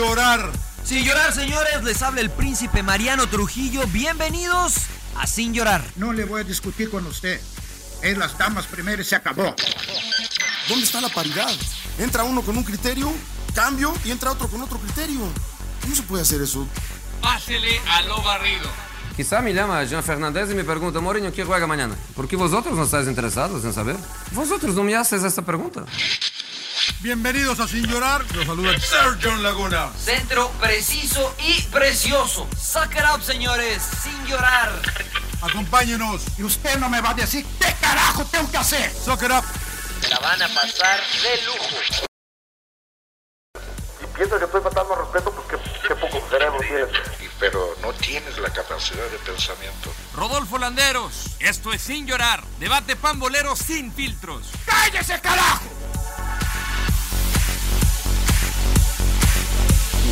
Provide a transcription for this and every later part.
llorar. Sin llorar, señores, les habla el príncipe Mariano Trujillo. Bienvenidos a Sin llorar. No le voy a discutir con usted. Es las damas primero se acabó. ¿Dónde está la paridad? Entra uno con un criterio, cambio y entra otro con otro criterio. ¿Cómo se puede hacer eso? Pásele a lo barrido. Quizá me llama Jean Fernández y me pregunta, Mourinho, ¿qué juega mañana? ¿Por qué vosotros no estáis interesados en saber? Vosotros no me haces esta pregunta. Bienvenidos a Sin Llorar. Los saluda Sergio Laguna. Centro preciso y precioso. Suck it up, señores. Sin llorar. Acompáñenos. Y usted no me va a decir qué carajo tengo que hacer. Suck it up. La van a pasar de lujo. Y pienso que estoy faltando al respeto porque qué poco cerebro tienes. Pero no tienes la capacidad de pensamiento. Rodolfo Landeros. Esto es Sin llorar. Debate pambolero sin filtros. ¡Cállese, carajo!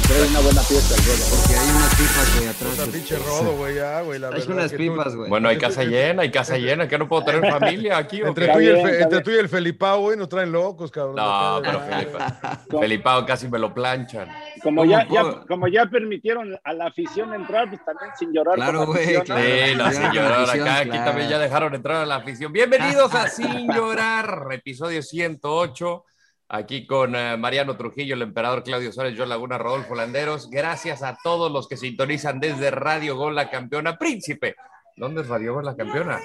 Pero hay una buena fiesta el Rodo. Porque hay unas pipas, güey, atrás. Puta pinche rodo, güey, ya, güey. La Hay verdad unas que tú- pipas, güey. Bueno, hay casa llena, hay casa llena, que no puedo tener familia aquí. ¿o Entre tú, y el, bien, Fe- está entre tú y el Felipao, güey, nos traen locos, cabrón. No, Acá, pero ya. Felipe, Felipao casi me lo planchan. Como ¿Cómo ya, ya- como ya permitieron a la afición entrar, pues también sin llorar. Claro, güey, ¿no? claro. Sí, no, sin la llorar afición, acá, aquí también ya dejaron entrar a la afición. Bienvenidos a Sin Llorar, episodio 108. Aquí con eh, Mariano Trujillo, el emperador Claudio Suárez, yo Laguna, Rodolfo Landeros. Gracias a todos los que sintonizan desde Radio Gol La Campeona. Príncipe, ¿dónde es Radio Gol La Campeona?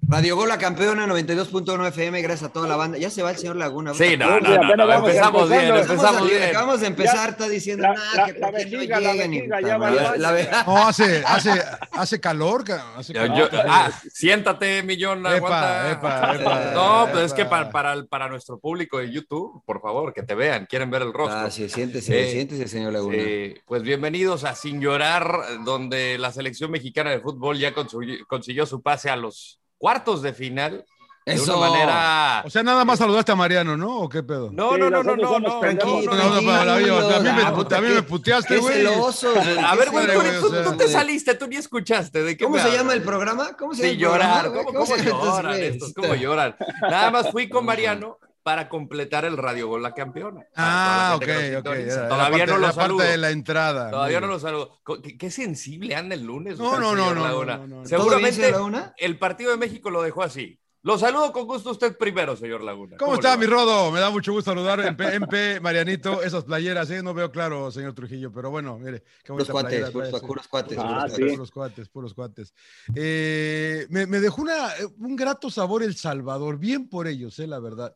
Radio Gol, la campeona 92.1 FM, gracias a toda la banda. Ya se va el señor Laguna. Sí, no, no, no, no, vamos empezamos bien, empezamos bien. Acabamos de empezar, está diciendo, la- "Nah, la- que la no vejiga, la llegan", y vejiga, puta ya madre. valió. La ve- No, hace, hace, hace calor, cabrón. Hace Yo- calor. yo- ah, siéntate, millón. Epa, aguanta. epa, epa, no, pues es que para, para, el- para nuestro público de YouTube, por favor, que te vean, quieren ver el rostro. Ah, sí, siéntese, Eh, siéntese, señor Laguna. Pues bienvenidos a Sin Llorar, donde la selección mexicana de fútbol ya consiguió, consiguió su pase a los cuartos de final. De una manera. O sea, nada más saludaste a Mariano, ¿no? ¿O qué pedo? No, Sí, no, no, no, no, no. pendejos. No, no, no, la vida, a mí me- Ah, puta, a mí qué- me puteaste, güey. A ver, güey, tú, tú- te saliste, tú ni escuchaste. ¿De qué ¿Cómo se llama el programa? ¿Cómo se llama programa, llorar? ¿cómo, lloran estos? ¿Cómo lloran? Nada más fui con Mariano para completar el Radio Gol La Campeona. Ah, ok, ok. Todavía parte- no lo la saludo. parte de la entrada. Todavía no lo saludo. Qué, qué sensible anda el lunes. No, no, no, no, Laguna. no, no, no. ¿Todo bien, Seguramente el partido de México lo dejó así. Lo saludo con gusto usted primero, señor Laguna. ¿Cómo está, mi Rodo? Me da mucho gusto saludar. MP, MP, Marianito, esas playeras, ¿eh? No veo claro, señor Trujillo, pero bueno, mire. Qué Puros cuates, playera puros, traes, puros cuates. Ah, puros sí. cuates. Puros cuates, puros cuates. Eh, me, me dejó una, un grato sabor El Salvador, bien por ellos, eh, la verdad.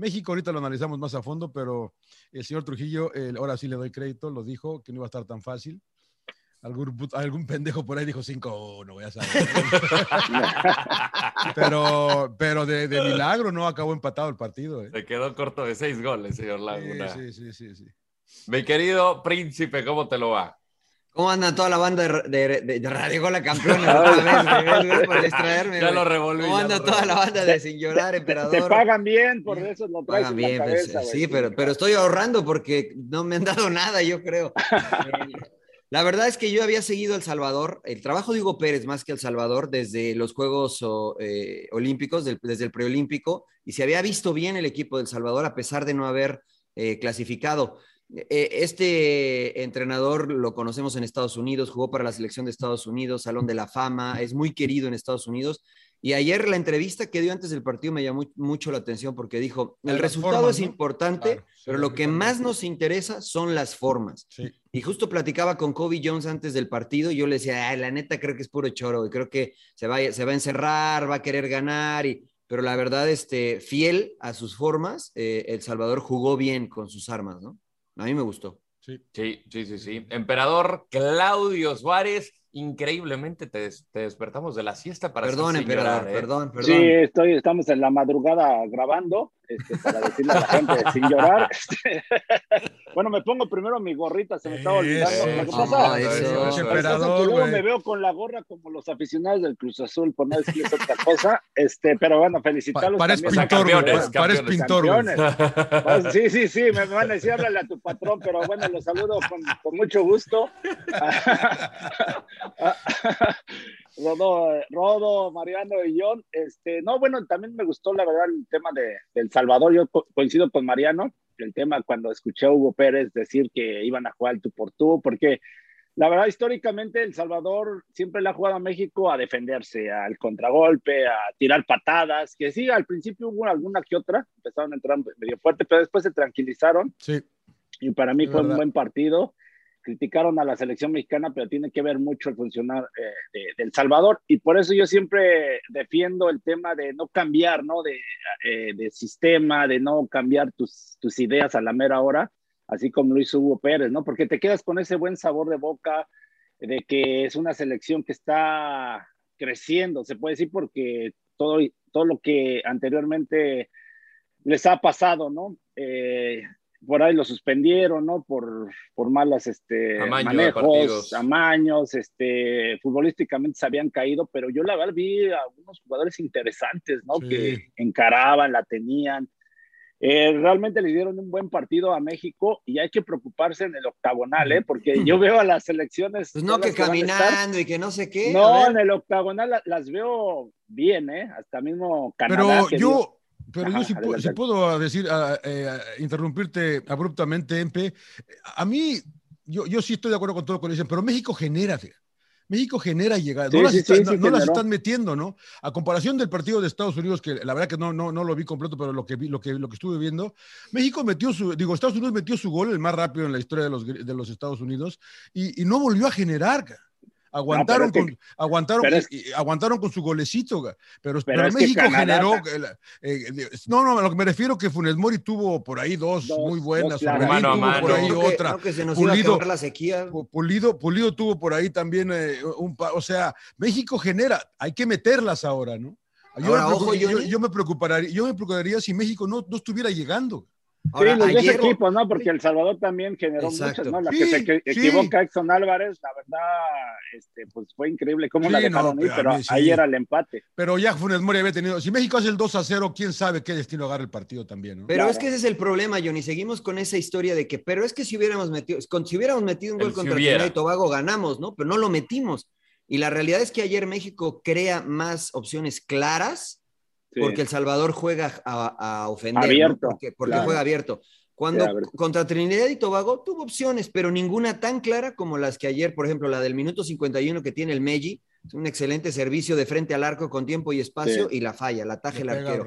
México ahorita lo analizamos más a fondo, pero el señor Trujillo, eh, ahora sí le doy crédito, lo dijo, que no iba a estar tan fácil. Algún, algún pendejo por ahí dijo 5-1, voy a saber. pero pero de, de milagro no acabó empatado el partido. eh. Se quedó corto de seis goles, señor Laguna. Sí, sí, sí, sí, sí. Mi querido príncipe, ¿cómo te lo va? ¿Cómo anda toda la banda de, de, de- de Radio Gol, la campeona? Otra vez, por distraerme, Ya lo revolví. ¿Cómo anda toda la banda de Sin Llorar, Emperador? te pagan bien, por eso lo traes Pagan en bien, la pues, cabeza, sí, pero, pero estoy ahorrando porque no me han dado nada, yo creo. Eh, La verdad es que yo había seguido El Salvador, el trabajo de Hugo Pérez más que El Salvador desde los Juegos o, eh, Olímpicos, del- desde el preolímpico, y se había visto bien el equipo del Salvador a pesar de no haber eh, clasificado. Eh, Este entrenador lo conocemos en Estados Unidos, jugó para la selección de Estados Unidos, Salón de la Fama, es muy querido en Estados Unidos. Y ayer la entrevista que dio antes del partido me llamó mucho la atención porque dijo, el Las resultado formas, es ¿no? importante, Claro, sí, pero lo que más nos interesa son las formas. Sí. Y justo platicaba con Kobe Jones antes del partido y yo le decía, "Ay, la neta creo que es puro choro y creo que se va, se va a encerrar, va a querer ganar, y, pero la verdad, este, fiel a sus formas, eh, El Salvador jugó bien con sus armas, ¿no? A mí me gustó. Sí. Sí, sí, sí, sí. Emperador Claudio Suárez, increíblemente te, des- te despertamos de la siesta para Perdón, emperador, señorar, ¿eh? perdón, perdón. Sí, estoy, estamos en la madrugada grabando este, para decirle a la gente sin llorar. Este, bueno, me pongo primero mi gorrita, se me estaba olvidando. Eso, Lo que pasa, es que luego me veo con la gorra como los aficionados del Cruz Azul, por no decirles otra cosa. Este, pero bueno, Pa- felicitarlos. Pares también. pintor, güey. campeones, pa- Pares pintor, güey. Campeones. Pues, sí, sí, sí, me van a decir, háblale a tu patrón, pero bueno, los saludo con, con mucho gusto. Rodo, Rodo, Mariano y John. Este, no, bueno, también me gustó la verdad el tema de, del Salvador. Yo coincido con Mariano, el tema cuando escuché a Hugo Pérez decir que iban a jugar el tú por tú, porque la verdad, históricamente, El Salvador siempre le ha jugado a México a defenderse, al contragolpe, a tirar patadas, que sí, al principio hubo alguna que otra, empezaron a entrar medio fuerte, pero después se tranquilizaron. Sí. Y para mí fue un buen partido. Criticaron a la selección mexicana, pero tiene que ver mucho el funcionar eh, de, El Salvador. Y por eso yo siempre defiendo el tema de no cambiar, ¿no? De, eh, de sistema, de no cambiar tus, tus ideas a la mera hora así como lo hizo Hugo Pérez, ¿no? Porque te quedas con ese buen sabor de boca de que es una selección que está creciendo, se puede decir, porque todo, todo lo que anteriormente les ha pasado, ¿no? Eh, por ahí lo suspendieron, ¿no? Por, por malas este, manejos, amaños, este, futbolísticamente se habían caído, pero yo la verdad vi a algunos jugadores interesantes, ¿no? Que encaraban, la tenían, eh, realmente le dieron un buen partido a México y hay que preocuparse en el octagonal, ¿eh? porque yo veo a las selecciones. Pues no que, caminando y que no sé qué. No, en el octagonal las veo bien, ¿eh? hasta mismo Canadá. Pero yo. Pero yo si, puedo decir, eh, interrumpirte abruptamente, Empe, a mí, yo, yo sí estoy de acuerdo con todo lo que dicen, pero México genera, México genera llegadas, no, las, están metiendo, ¿no? A comparación del partido de Estados Unidos, que la verdad que no, no, no lo vi completo, pero lo que, vi, lo, que, lo que estuve viendo, México metió su, digo, Estados Unidos metió su gol, el más rápido en la historia de los, de los Estados Unidos, y, y no volvió a generar. Aguantaron, con, aguantaron, aguantaron con su golecito, pero, pero, México generó. Eh, no, no, a lo que me refiero que Funes Mori tuvo por ahí dos, muy buenas. mano a mano. Por ahí otra. Pulido, la sequía. Pulido, Pulido tuvo por ahí también eh, un. O sea, México genera, hay que meterlas ahora, ¿no? Yo, me, yo, me preocuparía, yo me preocuparía si México no, no estuviera llegando sí, los dos equipos, ¿no? Porque El Salvador también generó muchas, ¿no? La que se equivoca Exxon Álvarez, la verdad, este, pues fue increíble cómo la dejaron ir, pero ahí era el empate. Pero ya Funes Mori había tenido, si México hace el 2 a 0, quién sabe qué destino agarra el partido también, ¿no? Pero es que ese es el problema, Johnny, seguimos con esa historia de que, pero es que si hubiéramos metido, si hubiéramos metido un gol contra Trinidad y Tobago, ganamos, ¿no? Pero no lo metimos. Y la realidad es que ayer México crea más opciones claras porque El Salvador juega a, ofender, abierto, porque, juega abierto. Cuando contra Trinidad y Tobago tuvo opciones, pero ninguna tan clara como las que ayer, por ejemplo, la del minuto 51 que tiene el Meji, es un excelente servicio de frente al arco con tiempo y espacio y la falla, la taja el arquero.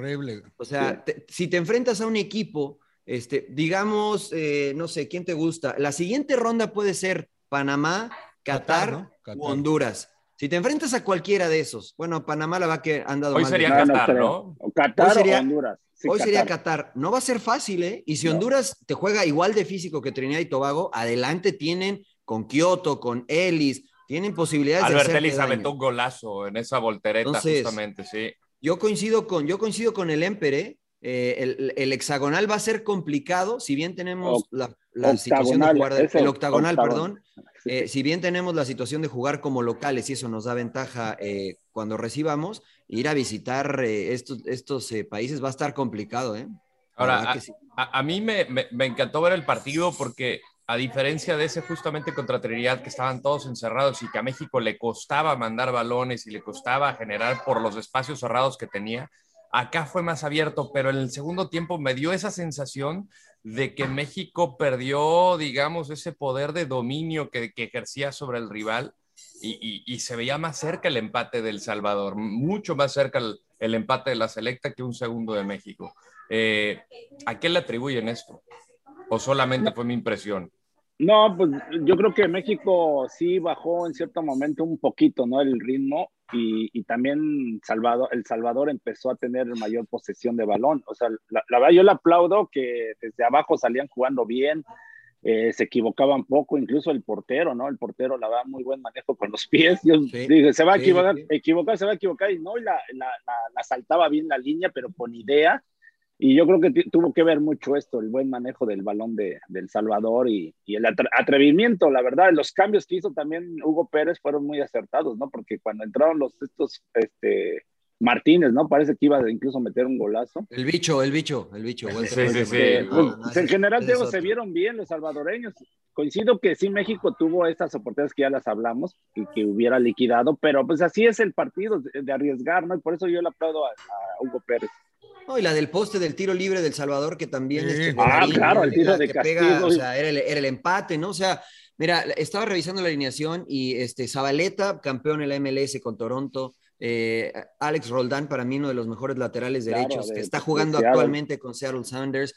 O sea, si te enfrentas a un equipo, este, digamos, eh, no sé, ¿quién te gusta? La siguiente ronda puede ser Panamá, Qatar, o Honduras. Si te enfrentas a cualquiera de esos, bueno, Panamá la va que han dado Hoy sería Qatar, ¿no? Qatar hoy sería, o Honduras. hoy sería Qatar. No va a ser fácil, ¿eh? Y si Honduras te juega igual de físico que Trinidad y Tobago, adelante tienen con Kioto, con Ellis, tienen posibilidades Albert de Ellis aventó un golazo en esa voltereta, justamente, sí. Yo coincido con, yo coincido con el Empere. Eh, el, hexagonal va a ser complicado, si bien tenemos la, situación de jugar, el, octagonal, perdón, eh, si bien tenemos la situación de jugar como locales y eso nos da ventaja eh, cuando recibamos, ir a visitar eh, estos, estos países va a estar complicado. Ahora, a, mí me, me, encantó ver el partido porque a diferencia de ese justamente contra Trinidad, que estaban todos encerrados y que a México le costaba mandar balones y le costaba generar por los espacios cerrados que tenía, acá fue más abierto, pero en el segundo tiempo me dio esa sensación de que México perdió, digamos, ese poder de dominio que, ejercía sobre el rival y, se veía más cerca el empate del Salvador, mucho más cerca el, empate de la selecta que un segundo de México. Eh, ¿A qué le atribuyen esto? ¿O solamente fue mi impresión? No, pues yo creo que México sí bajó en cierto momento un poquito, ¿no? El ritmo y, también Salvador, El Salvador empezó a tener mayor posesión de balón. O sea, la, verdad yo le aplaudo que desde abajo salían jugando bien, eh, se equivocaban poco, incluso el portero, ¿no? El portero la da muy buen manejo con los pies. Yo dije, se va a equivocar, equivocar, se va a equivocar y no, y la, la, la, saltaba bien la línea, pero con idea y yo creo que tuvo que ver mucho esto, el buen manejo del balón de, del Salvador y, y el atrevimiento, la verdad, los cambios que hizo también Hugo Pérez fueron muy acertados, ¿no? Porque cuando entraron los estos este, Martínez, ¿no? Parece que iba a incluso meter un golazo. El bicho, el bicho, el bicho. Sí, sí, sí. Pues, en general, Diego, se vieron bien los salvadoreños. Coincido que sí, México tuvo estas oportunidades que ya las hablamos y que hubiera liquidado, pero pues así es el partido de, arriesgar, ¿no? Y por eso yo le aplaudo a, Hugo Pérez. No, y la del poste del tiro libre del Salvador, que también... Este, ah, claro, el tiro de castigo. o sea, era el, era el empate, ¿no? O sea, Mira, estaba revisando la alineación y este Zabaleta, campeón en la MLS con Toronto. Eh, Alex Roldán, para mí uno de los mejores laterales derechos, que está jugando actualmente con Seattle Sounders.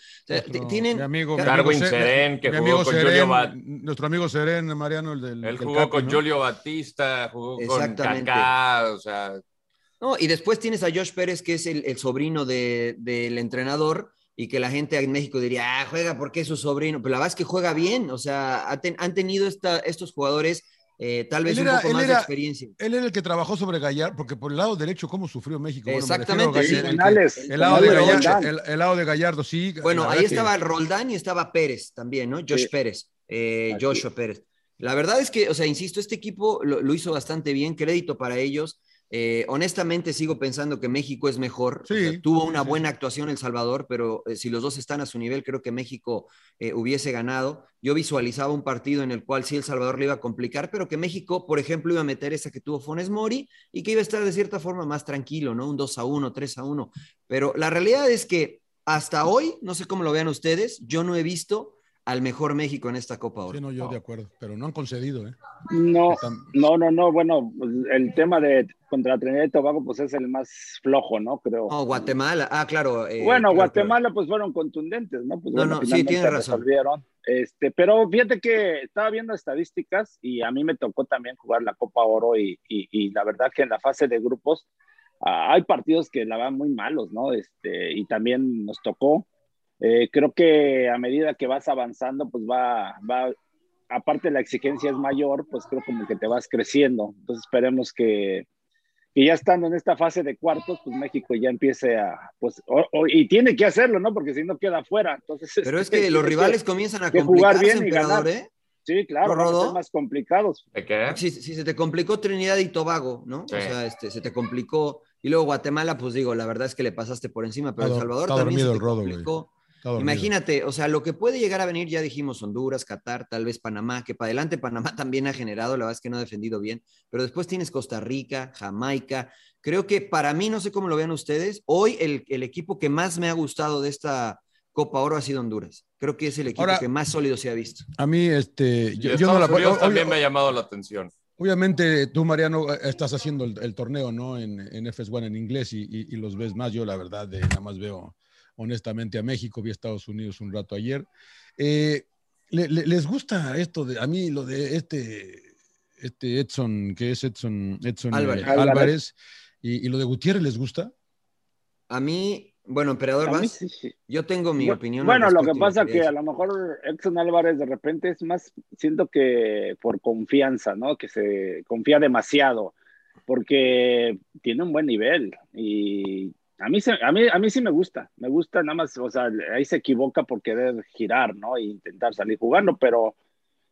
tienen... Mi amigo, Darwin Seren, que jugó con Julio Batista. Nuestro amigo Seren, Mariano, el del. Él jugó con Julio Batista, jugó con Kaká, o sea. No, y después tienes a Josh Pérez, que es el, sobrino del entrenador, y que la gente en México diría, ah, juega porque es su sobrino, pero la verdad es que juega bien, o sea, han tenido esta, estos jugadores eh, tal vez un poco más de experiencia. Él era el que trabajó sobre Gallardo, porque por el lado derecho, ¿cómo sufrió México? Exactamente. el, lado de Gallardo, el, lado de Gallardo, sí. Bueno, ahí estaba Roldán y estaba Pérez también, ¿no? Josh Pérez, eh, Joshua Pérez. La verdad es que, o sea, insisto, este equipo lo hizo bastante bien, crédito para ellos. Eh, honestamente sigo pensando que México es mejor. tuvo una buena actuación El Salvador, pero eh, si los dos están a su nivel, creo que México eh, hubiese ganado. Yo visualizaba un partido en el cual sí El Salvador le iba a complicar, pero que México, por ejemplo, iba a meter esa que tuvo Fones Mori y que iba a estar de cierta forma más tranquilo, ¿no? Un 2 a 1, 3 a 1. Pero la realidad es que hasta hoy, no sé cómo lo vean ustedes, yo no he visto al mejor México en esta Copa Oro. Sí, no, yo de acuerdo, pero no han concedido, ¿eh? No, no, no, no, bueno, el tema de contra Trinidad y Tobago, pues es el más flojo, ¿no? Creo. Oh, Guatemala, ah, claro. Eh, bueno, Guatemala, pues fueron contundentes, ¿no? Pues, no, no, sí, tiene razón. Este, pero fíjate que estaba viendo estadísticas y a mí me tocó también jugar la Copa Oro y, y, la verdad que en la fase de grupos ah, hay partidos que la van muy malos, ¿no? Este, y también nos tocó eh, creo que a medida que vas avanzando, pues va, va, aparte la exigencia es mayor, pues creo como que te vas creciendo. Entonces esperemos que, que ya estando en esta fase de cuartos, pues México ya empiece a, pues, y tiene que hacerlo, ¿no? Porque si no queda fuera. Entonces, Pero es que los rivales comienzan a jugar bien y ganar. ¿eh? Sí, claro, son más complicados. Si, si, se te complicó Trinidad y Tobago, ¿no? O sea, este, se te complicó. Y luego Guatemala, pues digo, la verdad es que le pasaste por encima, pero El Salvador también se te complicó. Imagínate, o sea, lo que puede llegar a venir, ya dijimos Honduras, Qatar, tal vez Panamá, que para adelante Panamá también ha generado, la verdad es que no ha defendido bien, pero después tienes Costa Rica, Jamaica. Creo que para mí, no sé cómo lo vean ustedes, hoy el, equipo que más me ha gustado de esta Copa Oro ha sido Honduras. Creo que es el equipo que más sólido se ha visto. A mí, este, yo, no la puedo. también me ha llamado la atención. Obviamente tú, Mariano, estás haciendo el, torneo, ¿no? En, en FS1 en inglés y, los ves más. Yo, la verdad, nada más veo honestamente a México, vi a Estados Unidos un rato ayer. Eh, les gusta esto de, a mí lo de este, este Edson, que es Edson, Edson eh, Álvarez, Y, lo de Gutiérrez les gusta? A mí, bueno, emperador, más, yo tengo mi opinión. Bueno, lo que pasa que a lo mejor Edson Álvarez de repente es más, siento que por confianza, ¿no? Que se confía demasiado, porque tiene un buen nivel y a mí, a, mí, a mí sí me gusta, me gusta nada más, o sea, ahí se equivoca por querer girar, ¿no? E intentar salir jugando, pero,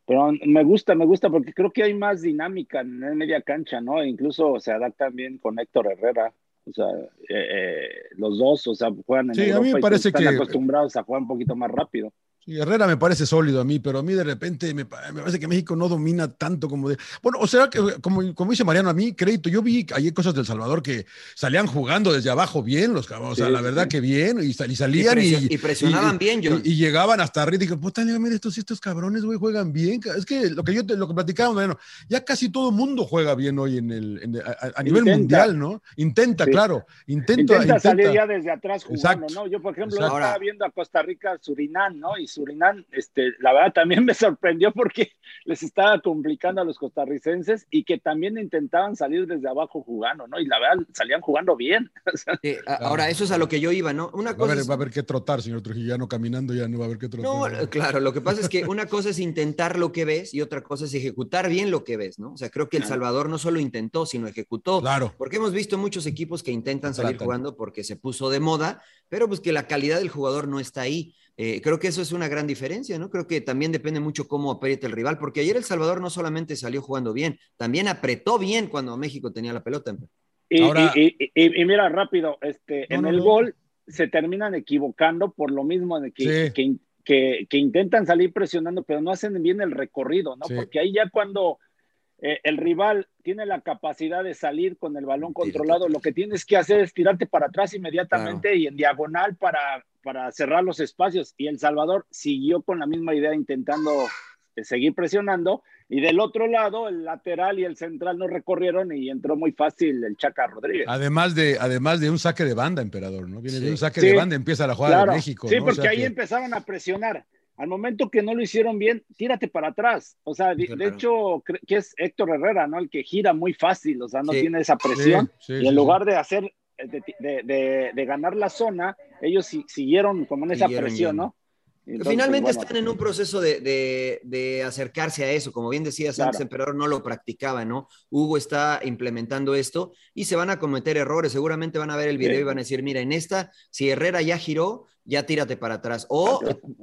pero me gusta, me gusta porque creo que hay más dinámica en media cancha, ¿no? E incluso se adapta bien con Héctor Herrera, o sea, eh, eh, los dos, o sea, juegan en sí, a mí me parece están que... acostumbrados a jugar un poquito más rápido. Sí, Herrera me parece sólido a mí, pero a mí de repente me, parece que México no domina tanto como de. Bueno, o sea, que como, como dice Mariano, a mí, crédito, yo vi hay cosas del Salvador que salían jugando desde abajo bien, los cabrones, o sea, la verdad que bien, y, salían y, y, presionaban bien, yo. Y, llegaban hasta arriba y dije, puta, mira, estos, estos cabrones, güey, juegan bien. Es que lo que yo lo que platicábamos, bueno, ya casi todo el mundo juega bien hoy en el, a, nivel mundial, ¿no? Intenta, claro, intenta, intenta, salir ya desde atrás jugando, ¿no? Yo, por ejemplo, estaba viendo a Costa Rica, Surinam, ¿no? Y Surinam, este, la verdad también me sorprendió porque les estaba complicando a los costarricenses y que también intentaban salir desde abajo jugando, ¿no? Y la verdad salían jugando bien. ahora, eso es a lo que yo iba, ¿no? Una cosa va, a haber, que trotar, señor Trujillano, caminando ya no va a haber que trotar. No, claro, lo que pasa es que una cosa es intentar lo que ves y otra cosa es ejecutar bien lo que ves, ¿no? O sea, creo que El Salvador no solo intentó, sino ejecutó. Claro. Porque hemos visto muchos equipos que intentan salir jugando porque se puso de moda, pero pues que la calidad del jugador no está ahí. Eh, creo que eso es una gran diferencia, ¿no? Creo que también depende mucho cómo aprieta el rival, porque ayer El Salvador no solamente salió jugando bien, también apretó bien cuando México tenía la pelota. Y, y, mira, rápido, este, en el gol se terminan equivocando por lo mismo de que, que, que, intentan salir presionando, pero no hacen bien el recorrido, ¿no? Porque ahí ya cuando eh, el rival tiene la capacidad de salir con el balón controlado, lo que tienes que hacer es tirarte para atrás inmediatamente y en diagonal para, para cerrar los espacios. Y El Salvador siguió con la misma idea intentando eh, seguir presionando y del otro lado, el lateral y el central no recorrieron y entró muy fácil el Chaca Rodríguez. Además de, además de un saque de banda, emperador, ¿no? Viene de un saque de banda, empieza la jugada de México. Sí, porque ahí empezaron a presionar. Al momento que no lo hicieron bien, tírate para atrás. O sea, de, hecho, que es Héctor Herrera, ¿no? El que gira muy fácil, o sea, no tiene esa presión. y en lugar de hacer, de, de, ganar la zona, ellos siguieron como en esa presión, ¿no? Finalmente están en un proceso de, acercarse a eso. Como bien decías antes, Emperador no lo practicaba, ¿no? Hugo está implementando esto y se van a cometer errores. Seguramente van a ver el video y van a decir, mira, en esta, si Herrera ya giró, ya tírate para atrás. O,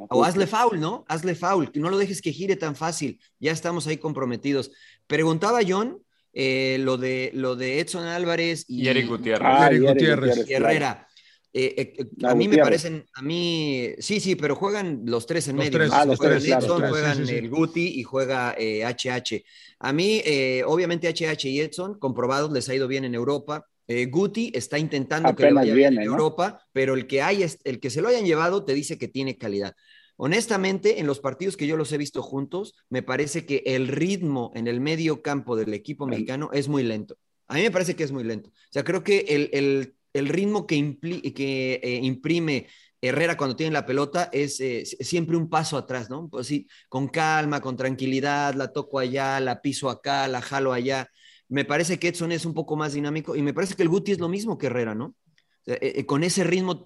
o hazle foul, ¿no? Hazle foul. No lo dejes que gire tan fácil. Ya estamos ahí comprometidos. Preguntaba John eh, lo, de, lo de Edson Álvarez y, Eric Gutiérrez. Gutiérrez. Herrera. Eh, eh, eh, a mí me parecen, a mí, sí, sí, pero juegan los tres en medio. Ah, los juegan tres, juegan el Guti y juega HH. A mí, obviamente, HH y Edson, comprobados, les ha ido bien en Europa. Guti está intentando que le vaya bien en Europa, pero el que, hay, el que se lo hayan llevado te dice que tiene calidad. Honestamente, en los partidos que yo los he visto juntos, me parece que el ritmo en el medio campo del equipo mexicano es muy lento. A mí me parece que es muy lento. O sea, creo que el, el el ritmo que, que eh, imprime Herrera cuando tiene la pelota es eh, siempre un paso atrás, ¿no? Pues sí, con calma, con tranquilidad, la toco allá, la piso acá, la jalo allá. Me parece que Edson es un poco más dinámico y me parece que el Guti es lo mismo que Herrera, ¿no? Eh, con ese ritmo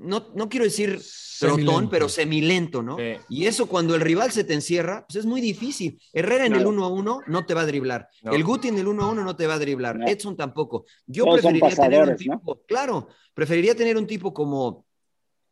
no, no quiero decir trotón, pero semilento, ¿no? Y eso cuando el rival se te encierra, pues es muy difícil. Herrera en el 1 a 1 no te va a driblar. El Guti en el 1 a 1 no te va a driblar. Edson tampoco. Yo preferiría tener un tipo, claro, preferiría tener un tipo como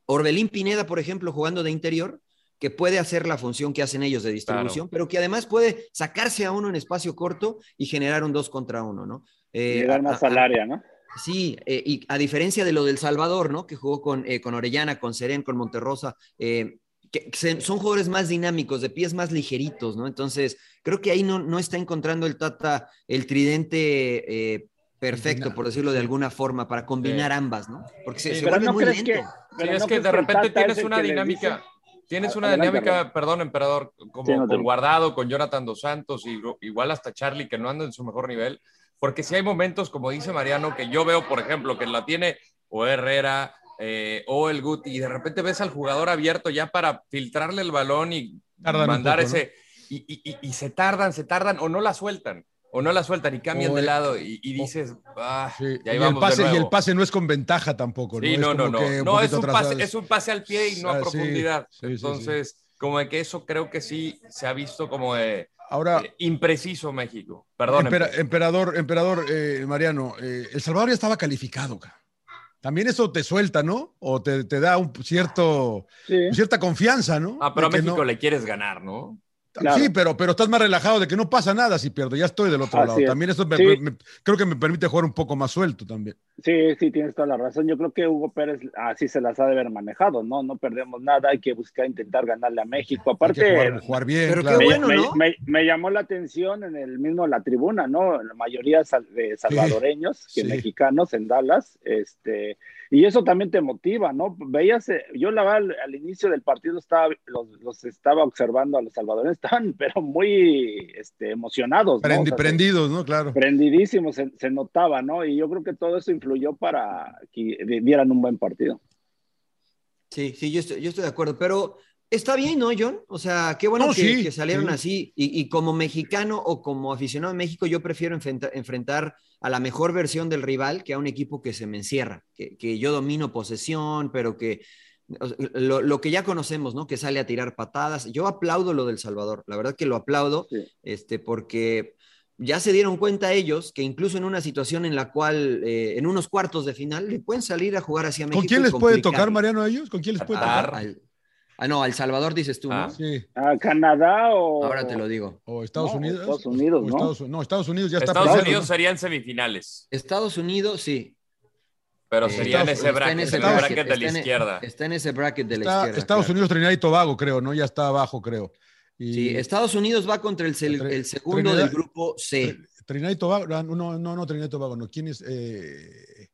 Orbelín Pineda, por ejemplo, jugando de interior, que puede hacer la función que hacen ellos de distribución, pero que además puede sacarse a uno en espacio corto y generar un 2 contra 1, ¿no? Eh, Llegar más al área, ¿no? Sí, eh, y a diferencia de lo del Salvador, ¿no? Que jugó con, eh, con Orellana, con Serén, con Monterrosa, eh, que son jugadores más dinámicos, de pies más ligeritos, ¿no? Entonces, creo que ahí no, no está encontrando el Tata el tridente perfecto, por decirlo de alguna forma, para combinar ambas, ¿no? Porque se, vuelve muy lento. sí, es que de repente tienes una dinámica. Tienes una dinámica, perdón, emperador, como con Guardado, con Jonathan Dos Santos, y igual hasta Charlie, que no anda en su mejor nivel porque si hay momentos, como dice Mariano, que yo veo, por ejemplo, que la tiene o Herrera eh, o el Guti, y de repente ves al jugador abierto ya para filtrarle el balón y mandar ese. Y, se tardan, se tardan, o no la sueltan, o no la sueltan y cambian de lado, y, dices, ah, y, el pase, y el pase no es con ventaja tampoco. ¿no? Sí, no, no, no. No, es un, pase, es un pase al pie y no a ah, profundidad. Entonces, como de que eso creo que sí se ha visto como de Ahora, eh, impreciso México. Perdón. emperador, emperador eh, Mariano, eh, El Salvador ya estaba calificado. También eso te suelta, ¿no? O te, da un cierto, cierta confianza, ¿no? Ah, pero a México le quieres ganar, ¿no? Sí, pero, pero estás más relajado de que no pasa nada si pierdo. Ya estoy del otro lado. También eso creo que me permite jugar un poco más suelto también. Sí, sí, tienes toda la razón. Yo creo que Hugo Pérez así se las ha de haber manejado, ¿no? No perdemos nada, hay que buscar intentar ganarle a México. Aparte, jugar, bien. Pero qué bueno, ¿no? me, llamó la atención en el mismo la tribuna, ¿no? La mayoría de salvadoreños que mexicanos en Dallas, este y eso también te motiva, ¿no? Veías, eh, yo la verdad al, inicio del partido estaba, los, estaba observando a los salvadoreños, estaban pero muy este, emocionados. ¿no? prendidos, ¿no? Claro. Prendidísimos, se, notaba, ¿no? Y yo creo que todo eso influyó para que dieran un buen partido. Sí, sí, yo estoy, yo estoy de acuerdo, pero Está bien, ¿no, John? O sea, qué bueno que, salieron así. Y, como mexicano o como aficionado a México, yo prefiero enfrentar, a la mejor versión del rival que a un equipo que se me encierra, que, yo domino posesión, pero que lo, que ya conocemos, ¿no? Que sale a tirar patadas. Yo aplaudo lo del Salvador, la verdad que lo aplaudo, este, porque ya se dieron cuenta ellos que incluso en una situación en la cual, eh, en unos cuartos de final, le pueden salir a jugar hacia México. ¿Con quién les puede tocar, Mariano, a ellos? ¿Con quién les puede tocar? Ah, no, El Salvador dices tú, ¿no? Ah. Sí. ¿A Canadá o...? Ahora te lo digo. O Estados No, Unidos. Estados Unidos, ¿no? Estados, no, Estados Unidos ya está Estados presente, Unidos ¿no? serían semifinales, Estados Unidos, sí. pero Eh, sería en ese bracket, en ese en el bracket, bracket de está la en- izquierda. Está en ese bracket de la Está izquierda. Estados claro. Unidos, Trinidad y Tobago, creo, ¿no? Ya está abajo, creo. Y Sí, Estados Unidos va contra el, segundo Trinidad- del grupo C. Tr- Trinidad y Tobago, ah, no, no, no, Trinidad y Tobago, no. ¿Quién es? Eh,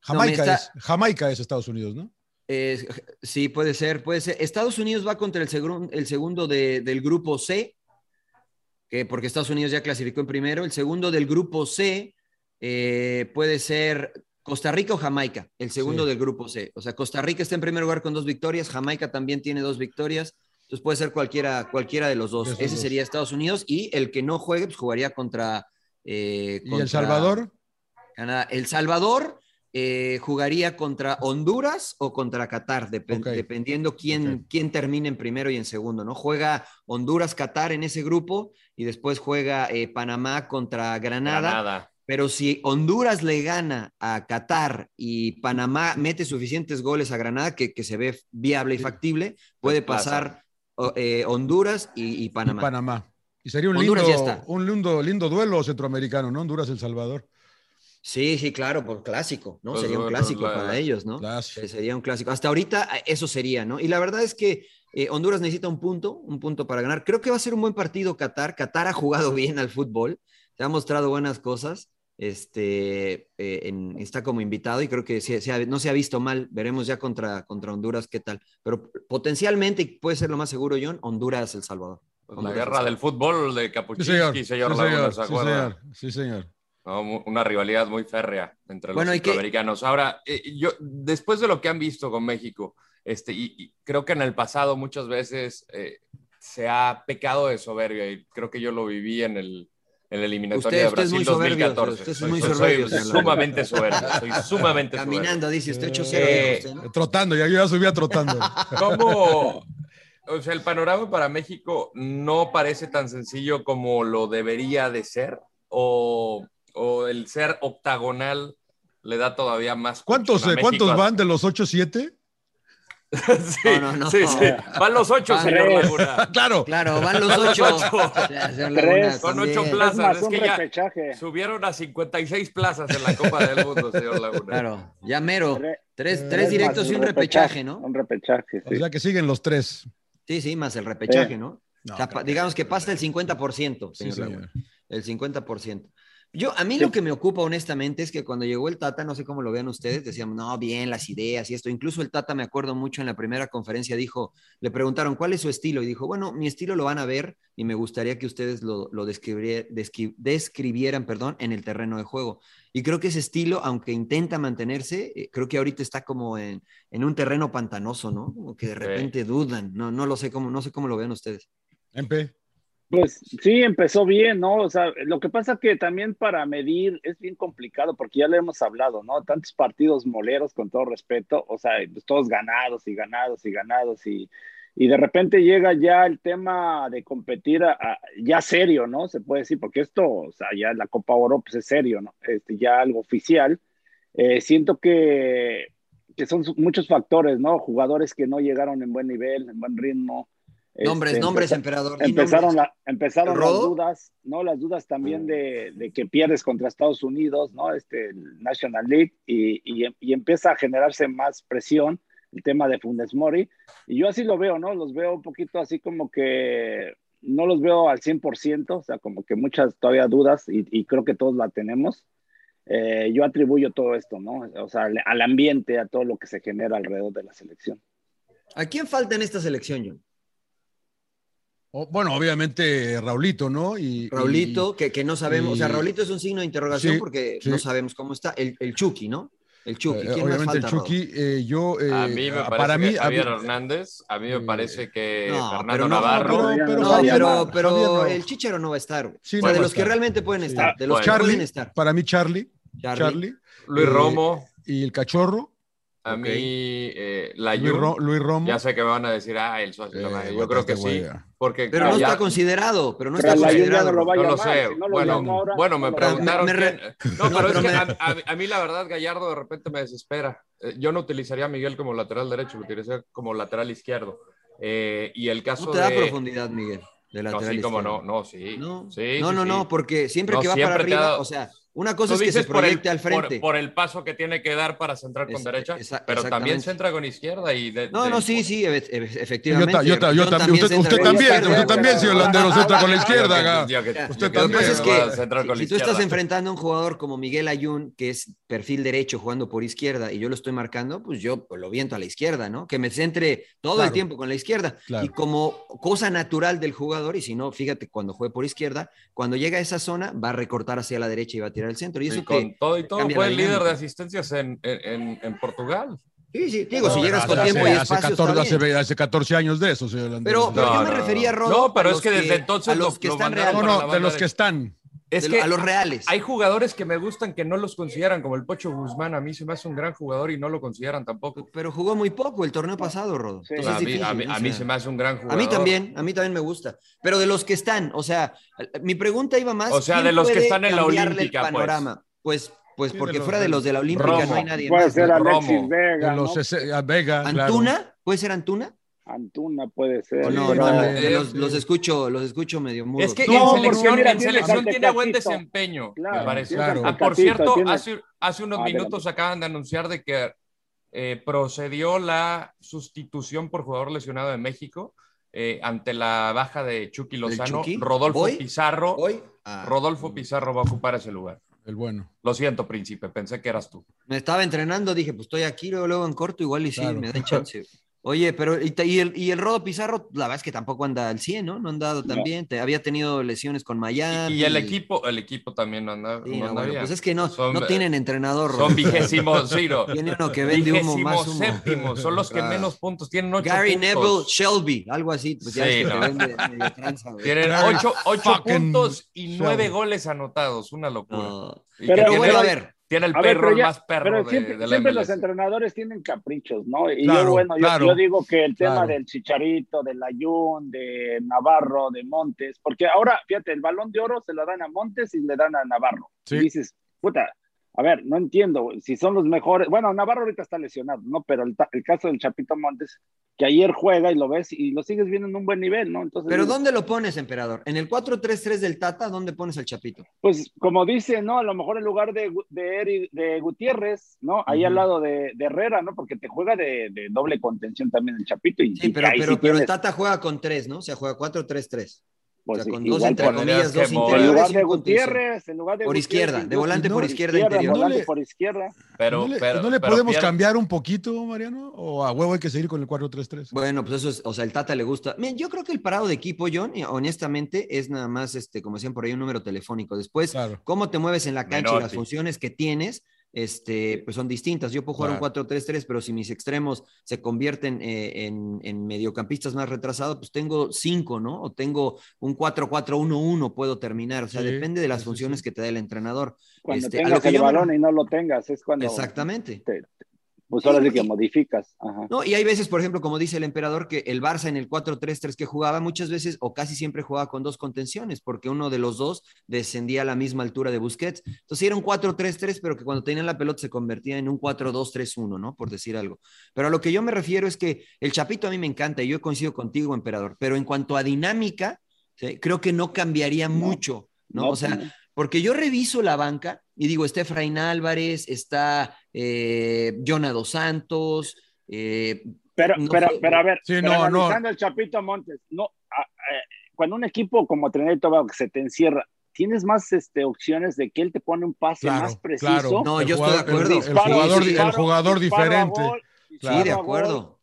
Jamaica está- es. Jamaica es Estados Unidos, ¿no? Eh, sí, puede ser, puede ser. Estados Unidos va contra el, segun- el segundo de- del grupo C, que porque Estados Unidos ya clasificó en primero. El segundo del grupo C eh, puede ser Costa Rica o Jamaica, el segundo Sí. del grupo C. O sea, Costa Rica está en primer lugar con dos victorias, Jamaica también tiene dos victorias. Entonces puede ser cualquiera, cualquiera de los dos. Esos Ese dos. sería Estados Unidos y el que no juegue, pues jugaría contra. eh, ¿Y contra El Salvador? Canadá. El Salvador eh, jugaría contra Honduras o contra Qatar, dependiendo quién, Ok. quién termine en primero y en segundo, ¿no? Juega Honduras-Qatar en ese grupo y después juega eh, Panamá contra Granada. Granada. Pero si Honduras le gana a Qatar y Panamá mete suficientes goles a Granada, que, que se ve viable y factible, puede Pues pasa. pasar eh, Honduras y, y Panamá. Y Panamá. Y sería un Honduras lindo, un lindo, lindo duelo centroamericano, ¿no? Honduras-El Salvador. Sí, sí, claro, por clásico, ¿no? Pues sería un clásico la- para ellos, ¿no? Clásico. Sería un clásico. Hasta ahorita eh, eso sería, ¿no? Y la verdad es que eh, Honduras necesita un punto, un punto para ganar. Creo que va a ser un buen partido Qatar. Qatar ha jugado bien al fútbol, se ha mostrado buenas cosas. Este eh, en- está como invitado y creo que sí- sí ha- no se ha visto mal. Veremos ya contra, contra Honduras qué tal. Pero potencialmente, y puede ser lo más seguro, John, Honduras, El Salvador. Pues la guerra El del fútbol de Sí, Capuchinski, señor. señor, Sí, Laguna. ¿se Sí, señor. Sí, señor. Una rivalidad muy férrea entre los Bueno, ¿y qué- centroamericanos. Ahora, eh, yo, después de lo que han visto con México, este, y, y creo que en el pasado muchas veces eh, se ha pecado de soberbia, y creo que yo lo viví en el, en la eliminatoria Usted- de usted es Brasil muy soberbio, 2014. usted es Soy- muy soy- soberbio, soy señor Laguna. sumamente soberbio, soy sumamente soberbio. Caminando, dice usted 8-0. Eh, ¿no? Trotando, ya yo ya subía trotando. ¿Cómo? O sea, el panorama para México no parece tan sencillo como lo debería de ser, o, o el ser octagonal le da todavía más. ¿Cuántos, eh, ¿cuántos van de los 8-7? sí, No, no, no. sí, sí. Van los ocho, Van señor tres. Laguna. claro. Claro, van los ocho. Con ocho también. plazas. Es más, es un que ya- repechaje. Subieron a 56 plazas en la Copa del Mundo, señor Laguna. Claro, ya mero. Tres- Tres, Eh, tres Es directos y un repechaje, ¿no? Un repechaje, O sí. sea que siguen los tres. Sí, sí, más el repechaje, Sí. ¿no? No, O sea, digamos que pasa el 50%, Sí, señor señor. Laguna. El 50%. Yo, a mí lo que me ocupa honestamente es que cuando llegó el Tata, no sé cómo lo vean ustedes, decíamos, no, bien, las ideas y esto. Incluso el Tata, me acuerdo mucho en la primera conferencia, dijo, le preguntaron, ¿cuál es su estilo? Y dijo, bueno, mi estilo lo van a ver y me gustaría que ustedes lo, lo describie- descri- describieran perdón, en el terreno de juego. Y creo que ese estilo, aunque intenta mantenerse, eh, creo que ahorita está como en, en un terreno pantanoso, ¿no? Como que de Sí. repente dudan. No, no lo sé cómo, no sé cómo lo vean ustedes. MP. Pues sí, empezó bien, ¿no? O sea, lo que pasa que también para medir es bien complicado porque ya le hemos hablado, ¿no? Tantos partidos moleros, con todo respeto, o sea, pues todos ganados y ganados y ganados y, y de repente llega ya el tema de competir a- a- ya serio, ¿no? Se puede decir, porque esto, o sea, ya la Copa Oro pues es serio, ¿no? Este, ya algo oficial. Eh, siento que, que son muchos factores, ¿no? Jugadores que no llegaron en buen nivel, en buen ritmo. Nombres, Este, nombres, emperador. Empezaron, nombres. la, empezaron las dudas, ¿no? Las dudas también de, de que pierdes contra Estados Unidos, ¿no? Este, National League, y, y, y empieza a generarse más presión el tema de Funes Mori. Y yo así lo veo, ¿no? Los veo un poquito así como que no los veo al 100%, o sea, como que muchas todavía dudas, y, y creo que todos la tenemos. Eh, yo atribuyo todo esto, ¿no? O sea, al, al ambiente, a todo lo que se genera alrededor de la selección. ¿A quién falta en esta selección, John? O- bueno, obviamente Raulito, ¿no? Y, Raulito, que, que no sabemos, o sea, Raulito es un signo de interrogación Sí, porque sí. no sabemos cómo está. El, el Chucky, ¿no? El Chucky. eh, ¿Quién obviamente el falta? Chucky, eh, yo. eh, A mí me parece para que mí, a Javier mí- Hernández, a mí me parece que no, Fernando pero no, Navarro. pero- No, Javier pero, no, pero Javier no. el Chicharo no va a estar. Sí, o no sea, de los que realmente pueden Sí. estar, de los Bueno. que Charlie, pueden estar. para mí Charlie, Charlie. Charlie, Luis Eh, Romo, y el cachorro, a mí eh, Luis. Ro- Luis Romo. Ya sé que me van a decir, ah, el socio. Eh, la. Yo creo que sí. Porque Pero no ya- está considerado, pero no Pero está la considerado. no lo No sé. si no lo bueno, ahora, bueno, no me preguntaron. Me- me re- quién- No, pero es que me- a, mí la verdad Gallardo de repente me desespera. Eh, Yo no utilizaría a Miguel como lateral derecho, lo utilizaría como lateral izquierdo. Eh, y el caso no te da de... profundidad, Miguel, de No, lateral sí, como izquierdo. no, no, sí. No, Sí, no, sí, no, sí. no, porque siempre No, que va siempre para arriba, dado- o sea, una cosa es que se dices por el- proyecte al frente. Por, por el paso que tiene que dar para centrar con Es- derecha, esa- pero también centra con izquierda y de- No, de- no, sí, sí, e- e- Yo, efectivamente. yo, también, usted, centra usted con la también, izquierda. usted también, señor Landeros, entra con la izquierda. usted pasa es va a que centrar con la si tú estás enfrentando a un jugador como Miguel Ayun, que es perfil derecho jugando por izquierda, y yo lo estoy marcando, pues yo lo viento a la izquierda, ¿no? Que me centre todo el tiempo con la izquierda. Claro. Y como cosa natural del jugador, y si no, fíjate, cuando juegue por izquierda, cuando llega a esa zona, va a recortar hacia la derecha y va a tirar el centro. Y Y eso con te, todo y todo fue el líder de asistencias en, en, Portugal. Sí, sí, digo, No, si llegas hace- con tiempo y hace espacio, 14, está bien. hace, hace 14 años de eso, señor Landeros. Pero, pero No, yo no, me no. refería, Rodo, No, pero a es que desde entonces a los que lo están no, no, de los que están. Es de- que a los reales. hay jugadores que me gustan que no los consideran, como el Pocho Guzmán. A mí se me hace un gran jugador y no lo consideran tampoco. Pero jugó muy poco el torneo pasado, Rodo. Sí. Entonces a, mí, a a se me hace un gran A jugador. mí también, a mí también me gusta. Pero de los que están, o sea, mi pregunta iba más. O sea, ¿quién de los que están en la Olímpica, el pues? panorama? Pues, pues, Sí, de porque los- fuera de los de la Olímpica Romo. no hay nadie Puede más. ser ¿no? Alexis Romo. Vega, De los ¿no? ese- a Vega, claro. ¿Antuna? ¿Puede ser Antuna? Antuna puede ser. ¿O no? Sí, no, no, eh, los, los escucho, los escucho medio mudos. Es que No, en selección, mira, en selección tiene buen desempeño, Claro, me parece. al Ah, por cierto, tienes- hace, hace unos Adelante. minutos acaban de anunciar de que eh, procedió la sustitución por jugador lesionado de México eh, ante la baja de Chucky Lozano. Chucky? Rodolfo ¿Hoy? Pizarro. Hoy. ah, Rodolfo Pizarro va a ocupar ese lugar. El bueno. Lo siento, príncipe, pensé que eras tú. Me estaba entrenando, dije, pues estoy aquí, luego, luego en corto, igual y sí, Claro. me dan chance. Oye, pero y, te- y el, y el Rodo Pizarro, la verdad es que tampoco anda al 100, ¿no? No han dado tan No. bien. Te, había tenido lesiones con Miami. Y el equipo, el equipo también no anda, Sí, no bueno, pues es que no, Son, no tienen entrenador. Son Rodo. vigésimo, sí. Tiene uno que vende humo más humo. séptimo, son los que Claro. menos puntos tienen. Ocho Gary puntos. Neville Shelby, algo así. Pues ya Sí, es que vende tranza. Tienen ocho, ocho puntos y nueve goles anotados, una locura. No. Y Pero que Pero tiene, bueno, a ver, tiene el A ver, perro el más perro Pero de, siempre, de la siempre los entrenadores tienen caprichos, ¿no? Y Claro, yo, bueno, yo- digo que el tema Claro. del Chicharito, del Ayun, de Navarro, de Montes, porque ahora, fíjate, el balón de oro se lo dan a Montes y le dan a Navarro. Sí. Y dices, puta, a ver, no entiendo si son los mejores. Bueno, Navarro ahorita está lesionado, ¿no? Pero el, caso del Chapito Montes, que ayer juega y lo ves y lo sigues viendo en un buen nivel, ¿no? Entonces, pero ¿dónde lo pones, emperador? ¿En el 4-3-3 del Tata? ¿Dónde pones al Chapito? Pues como dice, ¿no? A lo mejor en lugar de, de, Eri- de Gutiérrez, ¿no? Ahí al lado de, de Herrera, ¿no? Porque te juega de, de doble contención también el Chapito. Y, Sí, pero, pero, sí pero el Tata juega con tres, ¿no? O sea, juega 4-3-3. Pues, o sea, con dos, entre por- comillas, dos En interiores lugar y de un contención. Gutiérrez, en lugar de Por izquierda, de volante no, por por izquierda interior. No volante le- por izquierda. Pero, ¿No le, pero- no le pero podemos cambiar un poquito, Mariano? ¿O a huevo hay que seguir con el 4-3-3? Bueno, pues eso es, o sea, el Tata le gusta. Miren, yo creo que el parado de equipo, John, honestamente, es nada más, este, como decían por ahí, un número telefónico. Después, Claro. cómo te mueves en la cancha y las funciones que tienes, este, pues son distintas. Yo puedo jugar un Claro. 4-3-3, pero si mis extremos se convierten eh, en, en mediocampistas más retrasados, pues tengo cinco, ¿no? O tengo un 4-4-1-1, puedo terminar. O sea, Sí, depende de las funciones sí. que te da el entrenador. Cuando Este, a lo tengas que el yo balón y no lo tengas, es cuando Exactamente. te- pues ahora Sí, que modificas. Ajá. No, y hay veces, por ejemplo, como dice el emperador, que el Barça en el 4-3-3 que jugaba, muchas veces o casi siempre jugaba con dos contenciones, porque uno de los dos descendía a la misma altura de Busquets. Entonces era un 4-3-3, pero que cuando tenían la pelota se convertía en un 4-2-3-1, ¿no? Por decir algo. Pero a lo que yo me refiero es que el Chapito a mí me encanta y yo coincido contigo, emperador, pero en cuanto a dinámica, ¿sí? creo que no cambiaría No. mucho, ¿no? No, o sea, no. porque yo reviso la banca y digo, está Efraín Álvarez, está eh, Jonah Dos Santos, eh, Pero, no pero, sé. pero a ver, Sí, pero no, no. el Chapito Montes, no, a- eh, cuando un equipo como Trinidad y Tobago que se te encierra, tienes más este, opciones de que él te pone un pase Claro, más preciso. claro. No, El yo estoy de acuerdo. El, el Disparo, jugador, el disparo diferente. gol, Sí, de acuerdo.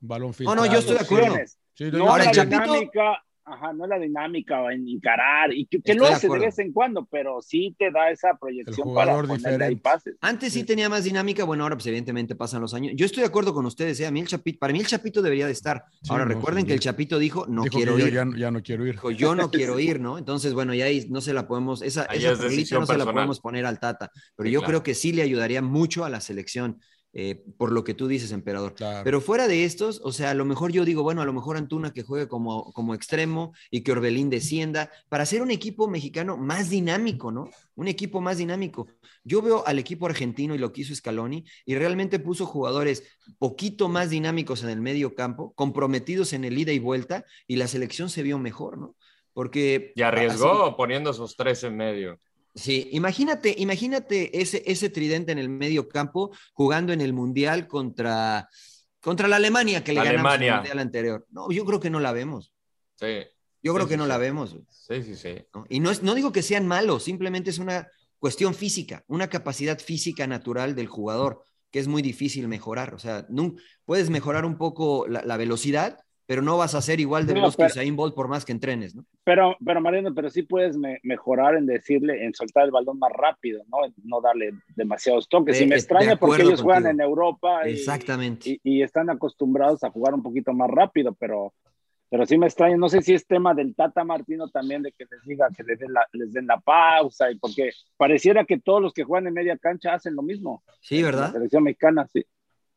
Balón No, filtrado. no, yo estoy de acuerdo. Sí, No, Ahora, la el. Chapito- dinámica, ajá, no la dinámica o en encarar, y que, que lo de hace de acuerdo. vez en cuando, pero sí te da esa proyección para ponerle ahí pases. Antes sí tenía más dinámica, bueno, ahora pues evidentemente pasan los años. Yo estoy de acuerdo con ustedes, ¿eh? A mí el Chapito, para mí el Chapito debería de estar. Sí, ahora no, recuerden sí. que el Chapito dijo, no Dijo quiero ir. ya, ya no quiero ir. Dijo, yo no quiero ir, ¿no? Entonces, bueno, ya ahí no se la podemos, esa, Ahí esa es no se la personal. podemos poner al Tata, pero Sí, yo claro. creo que sí le ayudaría mucho a la selección. Eh, por lo que tú dices, emperador. Pero fuera de estos, o sea, a lo mejor yo digo, bueno, a lo mejor Antuna que juegue como, como extremo y que Orbelín descienda, para ser un equipo mexicano más dinámico, ¿no? Un equipo más dinámico. Yo veo al equipo argentino y lo que hizo Scaloni y realmente puso jugadores poquito más dinámicos en el medio campo, comprometidos en el ida y vuelta, y la selección se vio mejor, ¿no? Porque... Y arriesgó poniendo esos tres en medio. Sí, imagínate, imagínate ese, ese tridente en el medio campo jugando en el Mundial contra, contra la Alemania que le ganamos en el Mundial anterior. No, yo creo que no la vemos. Sí. Yo creo que no la vemos. Sí, sí, sí. Y no, es, no digo que sean malos, simplemente es una cuestión física, una capacidad física natural del jugador que es muy difícil mejorar. O sea, no, puedes mejorar un poco la, la velocidad, pero no vas a ser igual de veloz que Usain Bolt por más que entrenes, ¿no? Pero, pero Mariano, pero sí puedes mejorar en decirle, en soltar el balón más rápido, ¿no? no darle demasiados toques. y me extraña porque ellos juegan en Europa y, Exactamente. Y, están acostumbrados a jugar un poquito más rápido, pero, pero sí me extraña. No sé si es tema del Tata Martino también de que les diga que les den la, les den la pausa y porque pareciera que todos los que juegan en media cancha hacen lo mismo. Sí, ¿verdad? La selección mexicana, sí.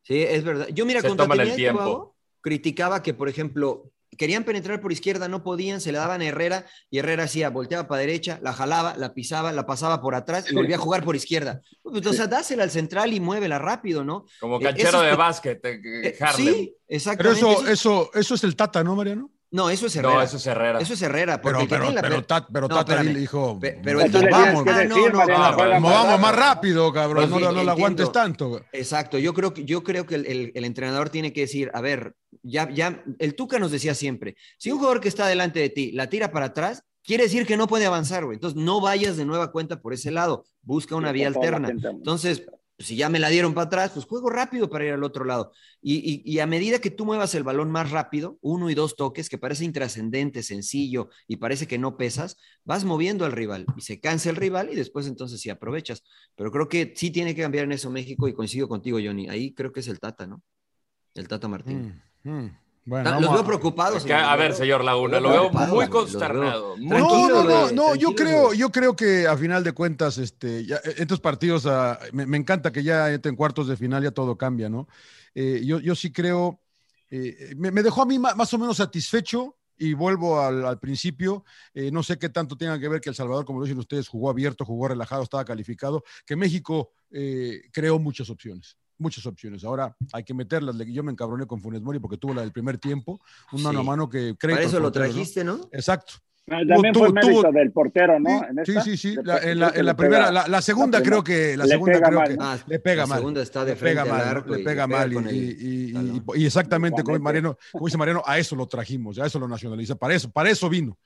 Sí, es verdad. Yo mira, Se toman el tiempo criticaba que, por ejemplo, querían penetrar por izquierda, no podían, se la daban a Herrera y Herrera hacía, volteaba para derecha, la jalaba, la pisaba, la pasaba por atrás y volvía a jugar por izquierda. Pues, o sea, dásela al central y muévela rápido, ¿no? Como eh, canchero de básquet, eh, eh, Sí, exactamente. Pero eso, eso, eso es el Tata, ¿no, Mariano? No, eso es Herrera. No, eso es Herrera. Eso es Herrera. Pero, pero, pero, Tata le dijo. Pero el vamos, ah, no, no, vamos más rápido, cabrón. Pues no, no, lo aguantes tanto. Exacto. Yo creo que, yo creo que el, el, entrenador tiene que decir, a ver, ya, ya, el Tuca nos decía siempre, si un jugador que está delante de ti la tira para atrás, quiere decir que no puede avanzar, güey. Entonces, no vayas de nueva cuenta por ese lado. Busca una vía alterna. Entonces, si ya me la dieron para atrás, pues juego rápido para ir al otro lado. Y, a medida que tú muevas el balón más rápido, uno y dos toques, que parece intrascendente, sencillo y parece que no pesas, vas moviendo al rival y se cansa el rival y después entonces sí aprovechas. Pero creo que sí tiene que cambiar en eso México y coincido contigo, Johnny.Í creo que es el Tata, ¿no? El Tata Martín. Mm, mm. Bueno, los veo preocupados. a, ver, señor Laguna, lo veo muy consternado. no, no, no, no, yo creo, yo creo que a final de cuentas, este, ya, eh, estos partidos, ah, me, encanta que ya en cuartos de final ya todo cambia, ¿no? Eh, yo, yo sí creo, eh, me, dejó a mí más, o menos satisfecho y vuelvo al, principio, no sé qué tanto tenga que ver que El Salvador, como lo dicen ustedes, jugó abierto, jugó relajado, estaba calificado, que México creó muchas opciones muchas opciones. Ahora hay que meterlas. Yo me encabroné con Funes Mori porque tuvo la del primer tiempo, un mano a mano que creo. Para eso lo trajiste, ¿no? Exacto. Ah, también fue mérito del portero, ¿no? Sí, sí, sí. La, en, la, primera, la, segunda creo que la segunda creo que ah, le pega mal. La segunda está de le pega mal, le pega mal y, y, exactamente como Mariano, como dice Mariano, a eso lo trajimos, a eso lo nacionaliza, para eso, para eso vino.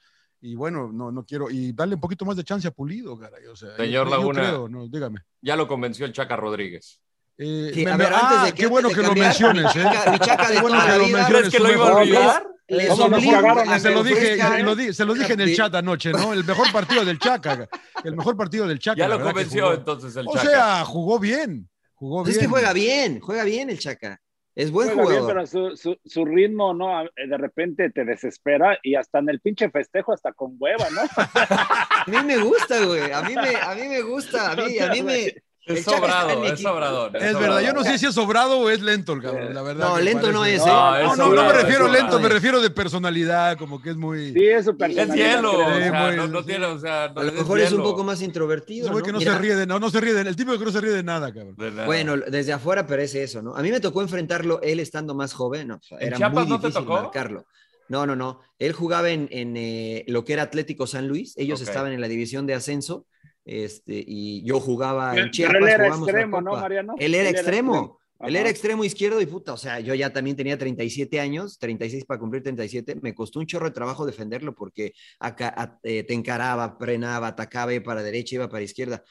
Y bueno, no, no quiero, y darle un poquito más de chance a Pulido, caray. O sea, Señor Laguna, no, dígame. Ya lo convenció el Chaca Rodríguez. Eh, a ver, antes de que, qué bueno que lo menciones, ¿eh? Mi chaca de toda la vida. ¿Crees que lo iba a olvidar? se, lo dije, se lo dije en el chat anoche, ¿no? El mejor partido del Chaca. El mejor partido del Chaca. Ya lo convenció entonces el Chaca. O sea, jugó bien. Jugó bien. Es que juega bien, juega bien el Chaca. Es buen jugador. pero su, su, su, ritmo, ¿no? De repente te desespera y hasta en el pinche festejo, hasta con hueva, ¿no? a mí me gusta, güey. A mí me, a mí me gusta. A mí, a mí me, es sobrado, es sobrador. Es, verdad, yo no sé si es sobrado o es lento el cabrón, la verdad. No, lento no es, ¿eh? No, no, no, me refiero lento, me refiero de personalidad, como que es muy. Sí, es su personalidad. Es hielo, o sea, no, no, tiene, o sea. a lo mejor es, un poco más introvertido. ¿no? que no se ríe de no, no se ríe de, el tipo que no se ríe de nada, cabrón. Bueno, desde afuera parece eso, ¿no? A mí me tocó enfrentarlo él estando más joven, ¿no? era muy difícil marcarlo. No, no, no. Él jugaba en, en eh, lo que era Atlético San Luis. Ellos estaban en la división de ascenso este, y yo jugaba en Chiapas. él era extremo, ¿no, Mariano? Él era extremo. Él era extremo izquierdo y puta, o sea, yo ya también tenía 37 años, 36 para cumplir 37, me costó un chorro de trabajo defenderlo porque acá, eh, te encaraba, frenaba, atacaba, iba para derecha, iba para izquierda.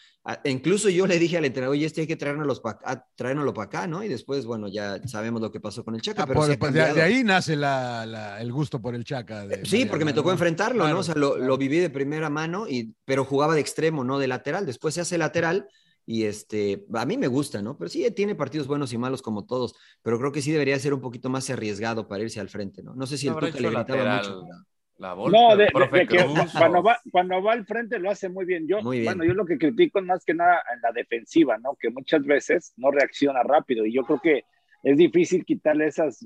incluso yo le dije al entrenador, oye, este hay que traérnoslo para para acá, ¿no? Y después, bueno, ya sabemos lo que pasó con el Chaca. Ah, pero pues, de, ahí nace la, el gusto por el Chaca. sí, porque me tocó enfrentarlo, ¿no? O sea, lo, lo, viví de primera mano, y, pero jugaba de extremo, no de lateral. Después se hace lateral y este, a mí me gusta, ¿no? Pero sí tiene partidos buenos y malos como todos, pero creo que sí debería ser un poquito más arriesgado para irse al frente, ¿no? No sé si el Tuca le gritaba mucho. La no, de, que cuando va, cuando va al frente lo hace muy bien. Yo, bueno, yo lo que critico más que nada en la defensiva, ¿no? Que muchas veces no reacciona rápido y yo creo que es difícil quitarle esas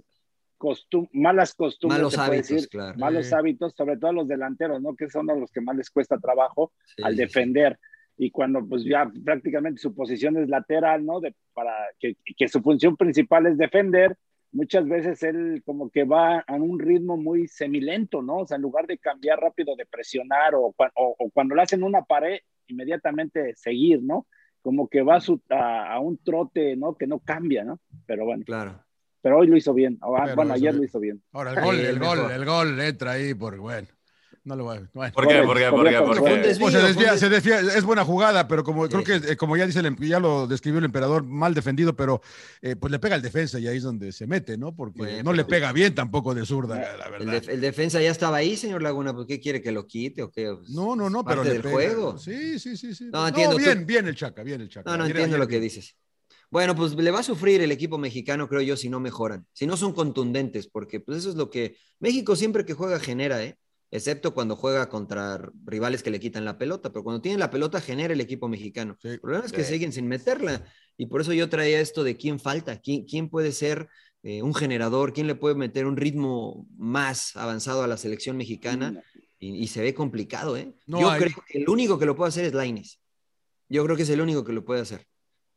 malas costumbres, malos hábitos, claro. malos hábitos, sobre todo a los delanteros, ¿no? Que son los que más les cuesta trabajo al defender. Y cuando pues ya prácticamente su posición es lateral, ¿no? De, para que, que su función principal es defender, muchas veces él como que va a un ritmo muy semilento, ¿no? O sea, en lugar de cambiar rápido, de presionar o, o, cuando le hacen una pared, inmediatamente seguir, ¿no? Como que va a, a, un trote, ¿no? Que no cambia, ¿no? Pero bueno. Claro pero hoy lo hizo bien. bueno, ayer lo hizo bien. Ahora el gol, el gol, el gol entra ahí por bueno. No lo voy a... Bueno. ¿Por qué? ¿Por qué? ¿Por qué? ¿Por qué? Pues se desvía, se desvía, es buena jugada, pero como creo que eh, como ya dice el, ya lo describió el emperador, mal defendido, pero eh, pues le pega al defensa y ahí es donde se mete, ¿no? Porque no le pega bien tampoco de zurda, la verdad. El, defensa ya estaba ahí, señor Laguna, ¿por qué quiere que lo quite o qué? no, no, no, pero del juego. Sí, sí, sí, sí. No, entiendo. bien, bien el Chaca, bien el Chaca. No, no entiendo lo que dices. Bueno, pues le va a sufrir el equipo mexicano, creo yo, si no mejoran, si no son contundentes, porque pues eso es lo que México siempre que juega genera, ¿eh? Excepto cuando juega contra rivales que le quitan la pelota, pero cuando tiene la pelota genera el equipo mexicano. El problema es que siguen sin meterla y por eso yo traía esto de quién falta, quién, quién puede ser eh, un generador, quién le puede meter un ritmo más avanzado a la selección mexicana y, se ve complicado. ¿eh? yo creo que el único que lo puede hacer es Laines. Yo creo que es el único que lo puede hacer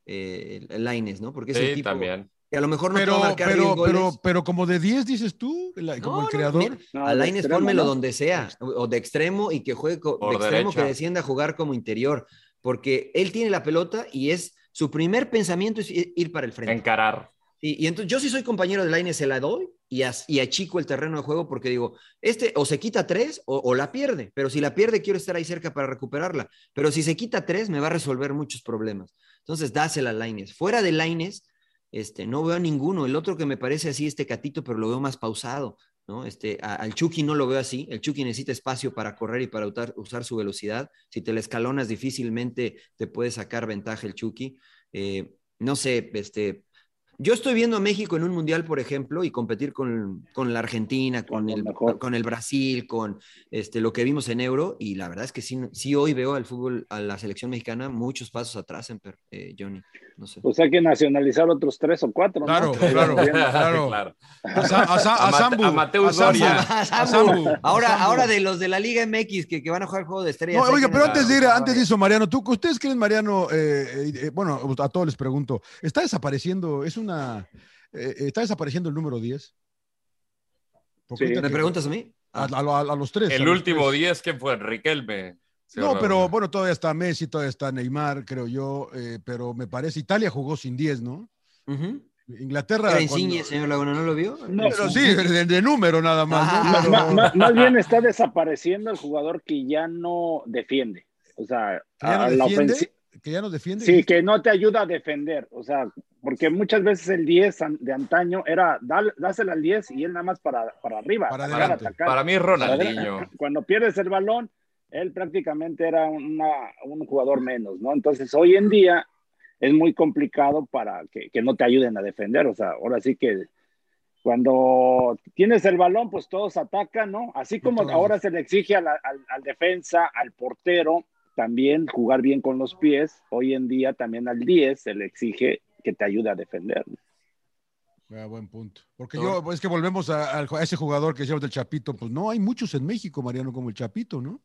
eh, Laines, ¿no? Porque es el tipo también. Que a lo mejor no pero, te va a marcar pero, goles. Pero, como de 10 dices tú, como el creador. a Laines pónmelo donde sea, o de extremo y que juegue de extremo que descienda a jugar como interior, porque él tiene la pelota y es su primer pensamiento es ir para el frente. Encarar. Y, y entonces yo sí soy compañero de Laines, se la doy y, y, achico el terreno de juego porque digo, este o se quita tres o, o, la pierde, pero si la pierde quiero estar ahí cerca para recuperarla, pero si se quita tres me va a resolver muchos problemas. Entonces, dásela a Laines. Fuera de Laines, este, no veo a ninguno. El otro que me parece así, este Catito, pero lo veo más pausado. ¿no? Este, al Chucky no lo veo así. El Chucky necesita espacio para correr y para usar, su velocidad. Si te la escalonas, difícilmente te puede sacar ventaja el Chucky. Eh, no sé, este, yo estoy viendo a México en un mundial, por ejemplo, y competir con, la Argentina, con el, con el Brasil, con este, lo que vimos en Euro, y la verdad es que sí, sí hoy veo al fútbol, a la selección mexicana, muchos pasos atrás, en, eh, Johnny. No sé. Pues hay que nacionalizar otros tres o cuatro. Claro, claro, claro, A, Sambu. A Mateus. Ahora, ahora de los de la Liga MX que, que van a jugar el juego de estrellas. No, oiga, pero antes de ir, antes de eso, Mariano, ¿tú, ¿ustedes creen, Mariano, eh, eh, bueno, a todos les pregunto, está desapareciendo, es un eh, ¿Está desapareciendo el número 10? ¿Me preguntas a mí? A, los tres. El último 10, ¿quién fue? Riquelme. No, pero bueno, todavía está Messi, todavía está Neymar, creo yo, eh, pero me parece, Italia jugó sin 10, ¿no? Inglaterra. Cuando... señor Laguna, ¿no lo vio? No, pero sí, de, número nada más. más, bien está desapareciendo el jugador que ya no defiende. O sea, a la ofensiva que ya no defiende. Sí, que no te ayuda a defender. O sea, porque muchas veces el 10 de antaño era dásela al 10 y él nada más para, para arriba. Para, atacar. para mí es Ronaldinho. Cuando pierdes el balón, él prácticamente era un jugador menos, ¿no? Entonces hoy en día es muy complicado para que, que, no te ayuden a defender. O sea, ahora sí que cuando tienes el balón, pues todos atacan, ¿no? Así como ahora se le exige al, al defensa, al portero, también jugar bien con los pies. Hoy en día también al 10 se le exige que te ayude a defender. Ah, buen punto. Porque yo, es que volvemos a, ese jugador que se llama el Chapito, pues no, hay muchos en México, Mariano, como el Chapito, ¿no?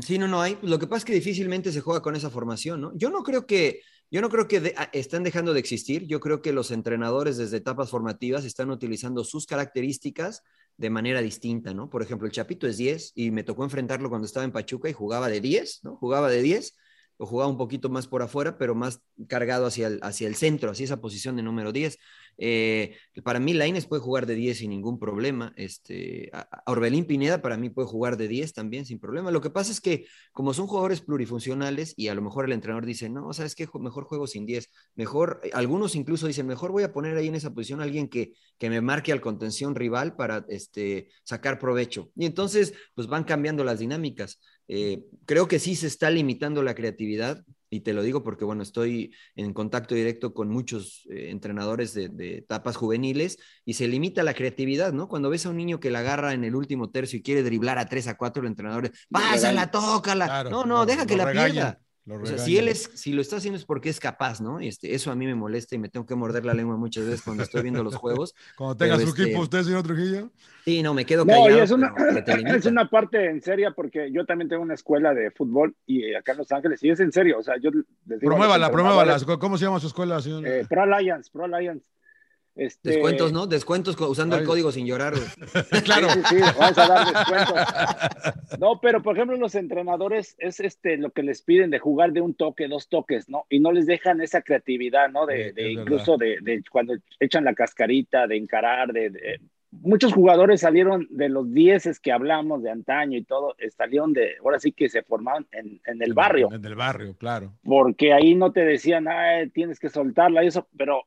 Sí, no, no hay. Lo que pasa es que difícilmente se juega con esa formación, ¿no? Yo no creo que, yo no creo que están dejando de existir. Yo creo que los entrenadores desde etapas formativas están utilizando sus características de manera distinta, ¿no? Por ejemplo, el Chapito es 10 y me tocó enfrentarlo cuando estaba en Pachuca y jugaba de 10, ¿no? Jugaba de 10 o jugaba un poquito más por afuera, pero más cargado hacia el, hacia el centro, hacia esa posición de número 10. Eh, para mí, Laines puede jugar de 10 sin ningún problema. Este, Orbelín Pineda para mí puede jugar de 10 también sin problema. Lo que pasa es que, como son jugadores plurifuncionales, y a lo mejor el entrenador dice, no, ¿sabes qué? Mejor juego sin 10. Mejor, algunos incluso dicen, mejor voy a poner ahí en esa posición a alguien que, que me marque al contención rival para este, sacar provecho. Y entonces, pues van cambiando las dinámicas. Eh, creo que sí se está limitando la creatividad y te lo digo porque, bueno, estoy en contacto directo con muchos eh, entrenadores de, de, etapas juveniles y se limita la creatividad, ¿no? Cuando ves a un niño que la agarra en el último tercio y quiere driblar a tres, a cuatro, el entrenador, pásala, tócala. Claro, no, no, deja que la pierda. O sea, si él es, si lo está haciendo es porque es capaz, ¿no? Este, eso a mí me molesta y me tengo que morder la lengua muchas veces cuando estoy viendo los juegos. cuando tenga su este equipo usted, señor Trujillo. Sí, no, me quedo callado. No, y es una, es una parte en seria porque yo también tengo una escuela de fútbol y acá en Los Ángeles, y es en serio, o sea, yo les digo Promuévala, promuévala. ¿Cómo se llama su escuela, señor? Eh, Pro Alliance, Pro Alliance. Este... Descuentos, ¿no? Descuentos usando el código sin llorar. claro. Sí, sí, vamos a dar descuentos. No, pero por ejemplo, los entrenadores es este lo que les piden de jugar de un toque, dos toques, ¿no? Y no les dejan esa creatividad, ¿no? De, de incluso de, de, cuando echan la cascarita, de encarar, de, Muchos jugadores salieron de los dieces que hablamos de antaño y todo, eh, salieron de, ahora sí que se formaron en, en el barrio. En el barrio, claro. Porque ahí no te decían, ah, tienes que soltarla y eso, pero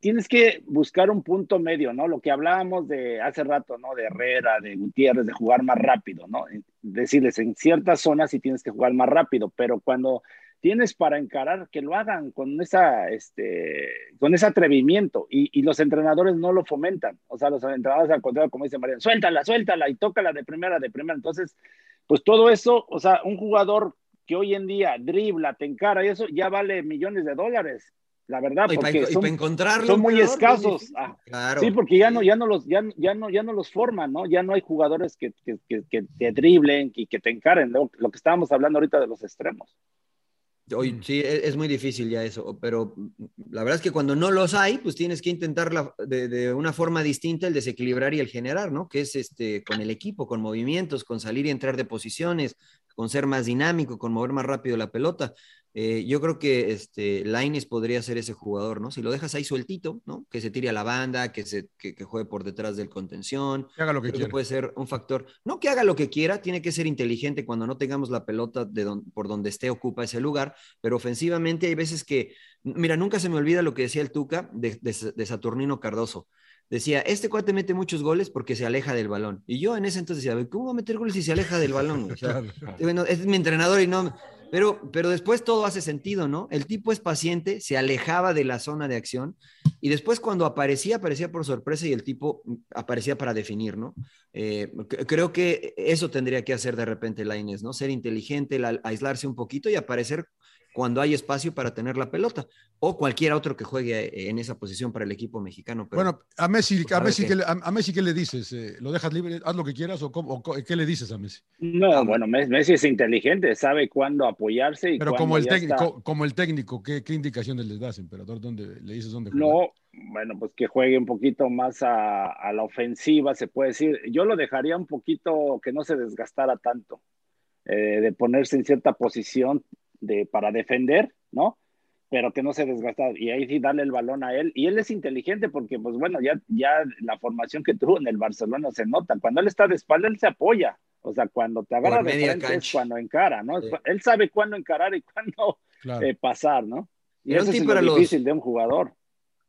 tienes que buscar un punto medio, ¿no? Lo que hablábamos de hace rato, ¿no? De Herrera, de Gutiérrez, de jugar más rápido, ¿no? Decirles, en ciertas zonas sí tienes que jugar más rápido, pero cuando tienes para encarar, que lo hagan con esa, este, con ese atrevimiento y, y los entrenadores no lo fomentan. O sea, los entrenadores al contrario, como dice María, suéltala, suéltala y tócala de primera, de primera. Entonces, pues todo eso, o sea, un jugador que hoy en día dribla, te encara y eso ya vale millones de dólares la verdad, porque son, muy escasos. Ah, sí, porque ya no, ya no los, ya, ya no, ya no los forman, ¿no? Ya no hay jugadores que, que, que, te driblen y que te encaren, lo, lo, que estábamos hablando ahorita de los extremos. Hoy, sí, e, es, muy difícil ya eso, pero la verdad es que cuando no los hay, pues tienes que intentar de, de, una forma distinta el desequilibrar y el generar, ¿no? Que es este, con el equipo, con movimientos, con salir y entrar de posiciones, con ser más dinámico, con mover más rápido la pelota. Eh, yo creo que este, Laines podría ser ese jugador, ¿no? Si lo dejas ahí sueltito, ¿no? Que se tire a la banda, que, se, que, que juegue por detrás del contención. Que haga lo que quiera. Que puede ser un factor. No que haga lo que quiera, tiene que ser inteligente cuando no tengamos la pelota de don, por donde esté ocupa ese lugar, pero ofensivamente hay veces que, mira, nunca se me olvida lo que decía el Tuca de, de, de Saturnino Cardoso decía, este cuate mete muchos goles porque se aleja del balón. Y yo en ese entonces decía, ¿cómo va a meter goles si se aleja del balón? O sea, bueno, es mi entrenador y no... Pero, pero después todo hace sentido, ¿no? El tipo es paciente, se alejaba de la zona de acción y después cuando aparecía, aparecía por sorpresa y el tipo aparecía para definir, ¿no? Eh, creo que eso tendría que hacer de repente Laines, ¿no? Ser inteligente, aislarse un poquito y aparecer cuando hay espacio para tener la pelota, o cualquier otro que juegue eh, en esa posición para el equipo mexicano. Pero, bueno, a Messi, a, Messi ¿qué, a, Messi, ¿qué le dices? Eh, ¿Lo dejas libre, haz lo que quieras o, cómo, o, qué le dices a Messi? No, bueno, Messi es inteligente, sabe cuándo apoyarse. Y Pero como el, técnico, como el técnico, ¿qué, ¿qué, indicaciones les das, emperador? ¿Dónde, ¿Le dices dónde jugar? No, bueno, pues que juegue un poquito más a, a la ofensiva, se puede decir. Yo lo dejaría un poquito que no se desgastara tanto. Eh, de ponerse en cierta posición de, para defender, ¿no? Pero que no se desgasta. Y ahí sí darle el balón a él. Y él es inteligente porque, pues bueno, ya, ya la formación que tuvo en el Barcelona se nota. Cuando él está de espalda, él se apoya. O sea, cuando te agarra de frente es cuando encara, ¿no? Sí. Él sabe cuándo encarar y cuándo claro. eh, pasar, ¿no? Y eso es lo difícil de un jugador.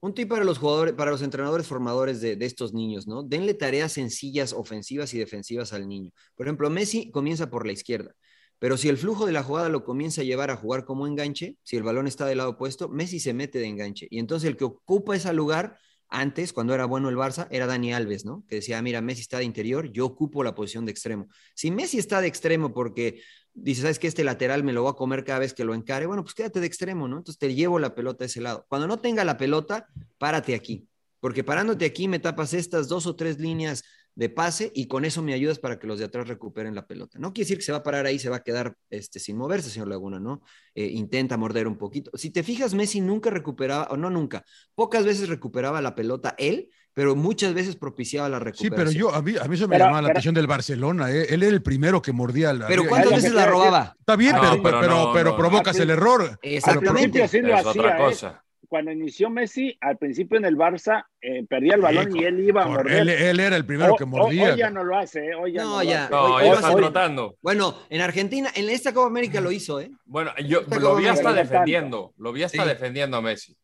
Un tip para los jugadores, para los entrenadores formadores de, de, estos niños, ¿no? Denle tareas sencillas, ofensivas y defensivas al niño. Por ejemplo, Messi comienza por la izquierda. Pero si el flujo de la jugada lo comienza a llevar a jugar como enganche, si el balón está del lado opuesto, Messi se mete de enganche. Y entonces el que ocupa ese lugar, antes, cuando era bueno el Barça, era Dani Alves, ¿no? Que decía, mira, Messi está de interior, yo ocupo la posición de extremo. Si Messi está de extremo porque dice, ¿sabes que Este lateral me lo voy a comer cada vez que lo encare, bueno, pues quédate de extremo, ¿no? Entonces te llevo la pelota a ese lado. Cuando no tenga la pelota, párate aquí. Porque parándote aquí me tapas estas dos o tres líneas de pase y con eso me ayudas para que los de atrás recuperen la pelota. No quiere decir que se va a parar ahí, se va a quedar este, sin moverse, señor Laguna, ¿no? Eh, intenta morder un poquito. Si te fijas, Messi nunca recuperaba, o no nunca, pocas veces recuperaba la pelota él, pero muchas veces propiciaba la recuperación. Sí, pero yo, a mí, a mí eso me pero, llamaba la atención del Barcelona, ¿eh? él era el primero que mordía la... Pero ¿cuántas veces la robaba? Está bien, pero, No, pero, pero pero, no, pero no. provocas el error. Exactamente. Al principio sí lo Es hacía, otra ¿eh? Cuando inició Messi, al principio en el Barça, eh, perdía el balón Sí, y él iba a morder. él, él era el primero que mordía. Hoy ya no lo hace, ¿eh? Hoy ya No, no, lo ya. hace. No, Hoy- hoy- está hoy- trotando. Bueno, en Argentina, en esta Copa América lo hizo, ¿eh? Bueno, yo lo vi hasta no defendiendo, lo vi hasta Sí. defendiendo a Messi.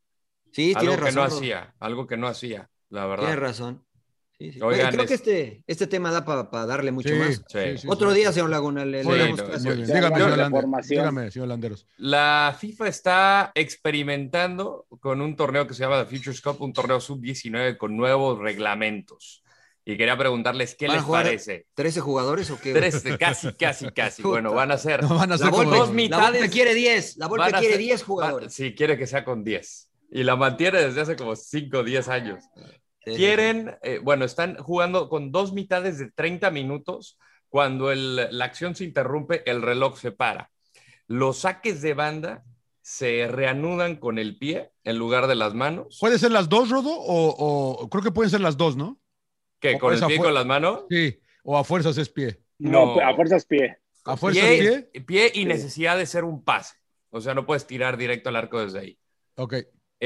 Sí, Algo tienes que razón. no Ro. hacía, algo que no hacía, la Tienes verdad. razón. Sí, sí. Oigan, creo es... que este, este tema da para pa darle mucho sí, más. Sí, Otro día, señor Laguna, le, le damos no, dígame, señor Landeros, dígame, señor Landeros. La FIFA está experimentando con un torneo que se llama The Futures Cup, un torneo sub-19 con nuevos reglamentos. Y quería preguntarles qué les parece. ¿13 jugadores o qué? 13, casi, casi, casi. bueno, van a ser, no, van a ser la Volpe, dos mitades. La quiere 10. La Volpe quiere 10 jugadores. sí, quiere que sea con 10. Y la mantiene desde hace como 5 o 10 años. Quieren, eh, bueno, están jugando con dos mitades de 30 minutos. Cuando el, la acción se interrumpe, el reloj se para. Los saques de banda se reanudan con el pie en lugar de las manos. ¿Puede ser las dos, Rodo? O, o creo que pueden ser las dos, ¿no? ¿Qué? ¿Con el pie y con las manos? Sí, o a fuerzas es pie. No, a fuerzas pie. ¿A fuerzas pie? Pie, pie y sí. necesidad de ser un pase. O sea, no puedes tirar directo al arco desde ahí. Ok.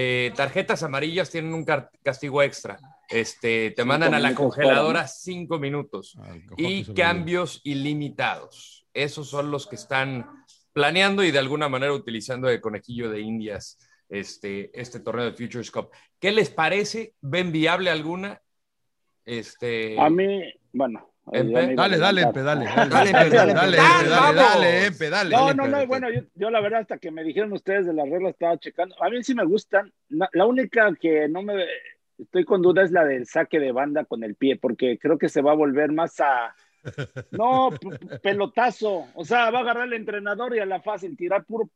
Eh, tarjetas amarillas tienen un castigo extra. Este, te mandan a la congeladora cinco minutos. Ay, y cambios ilimitados. Esos son los que están planeando y de alguna manera utilizando de conejillo de indias este, este torneo de Futures Cup. ¿Qué les parece? ¿Ven viable alguna? Este... A mí, bueno. Dale, dale, Empe, dale. Dale, dale, dale, dale, dale, Empe, dale. No, no, no, bueno, yo, yo, la verdad hasta que me dijeron ustedes de las reglas estaba checando. A mí sí me gustan. La única que no me estoy con duda es la del saque de banda con el pie, porque creo que se va a volver más a... No, pelotazo. O sea, va a agarrar el entrenador y a la fácil tirar puro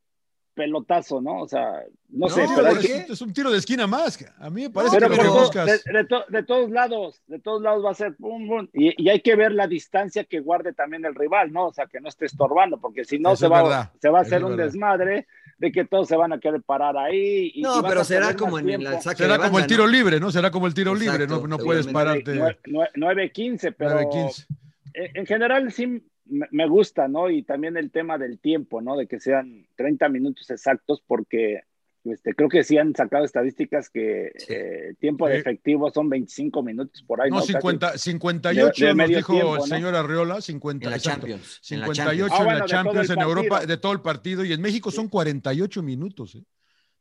pelotazo, ¿no? O sea, no, no sé. Pero es, que... es, un tiro de esquina más. A mí me parece pero que lo todo, de, de, to, de, todos lados, de todos lados va a ser pum, pum. Y, y, hay que ver la distancia que guarde también el rival, ¿no? O sea, que no esté estorbando, porque si no se va, se va a hacer un verdad. desmadre de que todos se van a querer parar ahí. Y, no, pero será como en el saque Será de banda, como el tiro ¿no? libre, ¿no? Será como el tiro Exacto, libre, no, no puedes pararte. 9-15, pero 9-15. en general sí me gusta, ¿no? Y también el tema del tiempo, ¿no? De que sean 30 minutos exactos, porque este, creo que sí han sacado estadísticas que sí. eh, tiempo de efectivo son 25 minutos por ahí. No, ¿no? 50, 58 de, de nos dijo tiempo, el ¿no? señor Arriola, 50, en la exacto, Champions. 58 en la Champions, ah, bueno, en, la Champions en Europa, de todo el partido, y en México son 48 minutos. ¿eh?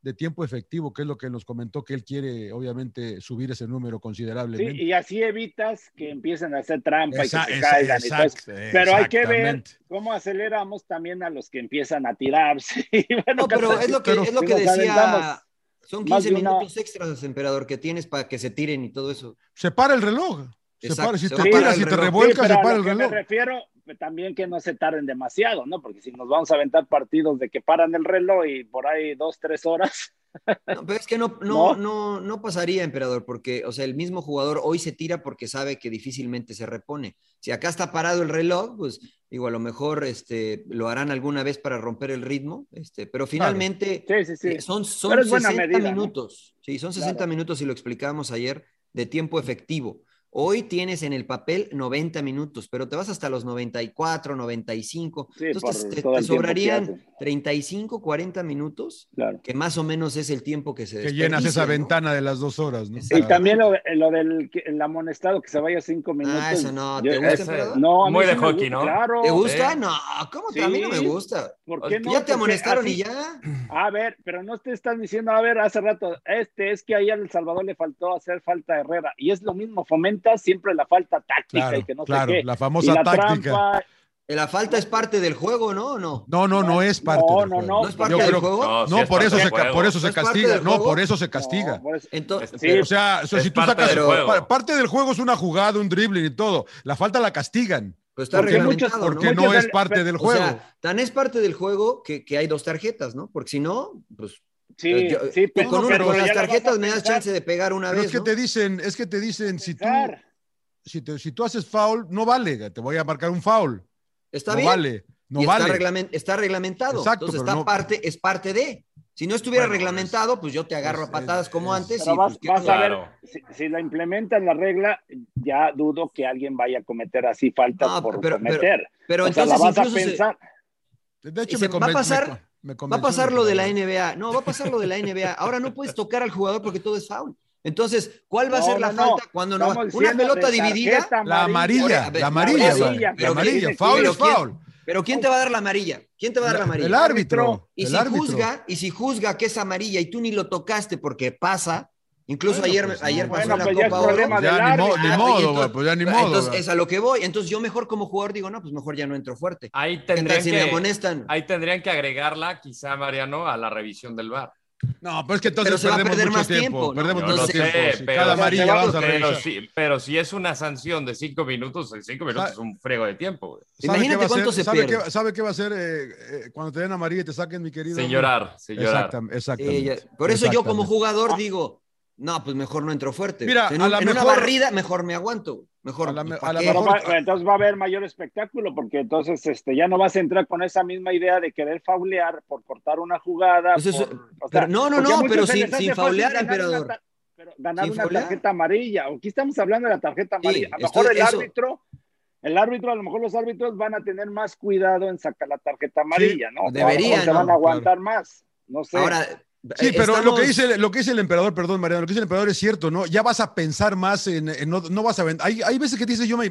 De tiempo efectivo, que es lo que nos comentó que él quiere, obviamente, subir ese número considerablemente. Sí, y así evitas que empiecen a hacer trampa esa, y que se caigan. Exact, pero hay que ver cómo aceleramos también a los que empiezan a tirarse. bueno, no, pero es lo que, pero, es lo que decía. Son 15 de minutos extras, emperador, que tienes para que se tiren y todo eso. Se para el reloj. Se para, si te tiras, si te revuelcas, sí, se para el reloj. Me refiero también que no se tarden demasiado, ¿no? Porque si nos vamos a aventar partidos de que paran el reloj y por ahí dos, tres horas. No, pero es que no, no, no, no pasaría, emperador, porque, o sea, el mismo jugador hoy se tira porque sabe que difícilmente se repone. Si acá está parado el reloj, pues digo, a lo mejor este, lo harán alguna vez para romper el ritmo, este, pero finalmente claro. sí, sí, sí. son, son 60 medida, minutos, sí, son 60 claro. minutos y lo explicábamos ayer de tiempo efectivo. Hoy tienes en el papel 90 minutos, pero te vas hasta los 94, 95. Sí, Entonces te, te sobrarían 35, 40 minutos, claro. que más o menos es el tiempo que se Que llenas esa ¿no? ventana de las dos horas, ¿no? Y también lo, lo del el amonestado que se vaya cinco minutos. Ah, eso no. ¿Te gusta, ese, No, Muy de hockey, ¿no? Claro. ¿Te gusta? No, ¿cómo sí. a mí no me gusta? ¿Por qué no? ¿Ya te amonestaron así, y ya? A ver, pero no te están diciendo, a ver, hace rato, este es que ahí a El Salvador le faltó hacer falta a Herrera. Y es lo mismo, siempre la falta táctica claro, y que no claro, sé qué. la famosa la táctica. Trampa, la falta es parte del juego, ¿no? No, no, no, no es parte no, del no, juego. No, no es parte Yo del creo, juego. No, por, eso se, por, eso se, castiga. No, por eso se castiga. Entonces, sí, o sea, o sea si tú sacas. Del parte del juego es una jugada, un dribbling y todo. La falta la castigan. Pues está porque, reglamentado, porque ¿no? no es parte del juego. O sea, tan es parte del juego que, que hay dos tarjetas, ¿no? Porque si no, pues Sí, yo, sí, pero, con, una, con las tarjetas me das chance de pegar una pero vez. Es que ¿no? te dicen, es que te dicen, si tú, si, te, si tú haces foul, no vale, te voy a marcar un foul. Está no bien. Vale, no y vale. Está, reglament, está reglamentado. Exacto, Entonces está no... parte, es parte de. Si no estuviera bueno, reglamentado, pues yo te agarro es, a patadas es, como es, antes. Pero y, vas, pues, vas a ver, si, si, la implementan la regla, ya dudo que alguien vaya a cometer así faltas no, por pero, cometer. Pero, pero o entonces sea, la vas incluso a pensar. Se... De hecho, se, me va a pasar, me, va a pasar lo de la NBA. No, va a pasar lo de la NBA. Ahora no puedes tocar al jugador porque todo es foul. Entonces, ¿cuál va a ser la no, falta cuando no? Una pelota dividida. La amarilla, la amarilla, la amarilla, la amarilla. Foul es foul. Pero ¿quién te va a dar la amarilla? ¿Quién te va a dar la amarilla? El árbitro. Y el si árbitro. juzga, y si juzga que es amarilla y tú ni lo tocaste porque pasa, Incluso Bueno, ayer, pues, ayer pasó bueno, la pues Copa Oro. Ya ni, mo- ni Ah, modo, entonces- güey, pues ya ni modo. Entonces, güey. es a lo que voy. Entonces, yo mejor como jugador digo, no, pues mejor ya no entro fuerte. Ahí ¿Qué tal tendrían, si me que, amonestan? ahí tendrían que agregarla, quizá, Mariano, a la revisión del VAR. No, pero es que entonces Pero se va a perdemos perder mucho más tiempo. tiempo, ¿no? Perdemos mucho Entonces- tiempo. sé, Si pero, cada amarilla pero, vamos a pero revisar. si, pero si es una sanción de cinco minutos, en cinco minutos es un frego de tiempo. güey. ¿Sabe Imagínate cuánto ser? se ¿Sabe pierde. qué, ¿Sabe qué va a ser eh, eh, cuando te den amarilla y te saquen, mi querido? Sin llorar, sin llorar. Exactam- Sí, Exactamente. ya- por eso yo como Exactamente. jugador digo, no, pues mejor no entro fuerte. Mira, en, a la en una mejor- barrida mejor me aguanto. Mejor. A la mejor- va- entonces va a haber mayor espectáculo porque entonces este, ya no vas a entrar con esa misma idea de querer faulear por cortar una jugada. Pues eso- por- o pero sea, no, no, no, pero sin- sin faulear, ganar una emperador. pero ganar Sin una faulear. tarjeta amarilla. Aquí estamos hablando de la tarjeta Sí, amarilla. a lo mejor el eso- árbitro, el árbitro, a lo mejor los árbitros van a tener más cuidado en sacar la tarjeta amarilla, ¿no? O a lo mejor deberían, se van a aguantar más. No sé. Ahora, Sí, eh, pero lo que, dice, lo que dice el emperador, perdón, Mariano, lo que dice el emperador es cierto, ¿no? Ya vas a pensar más en, en no, no vas a vender. Hay, hay veces que dices yo me-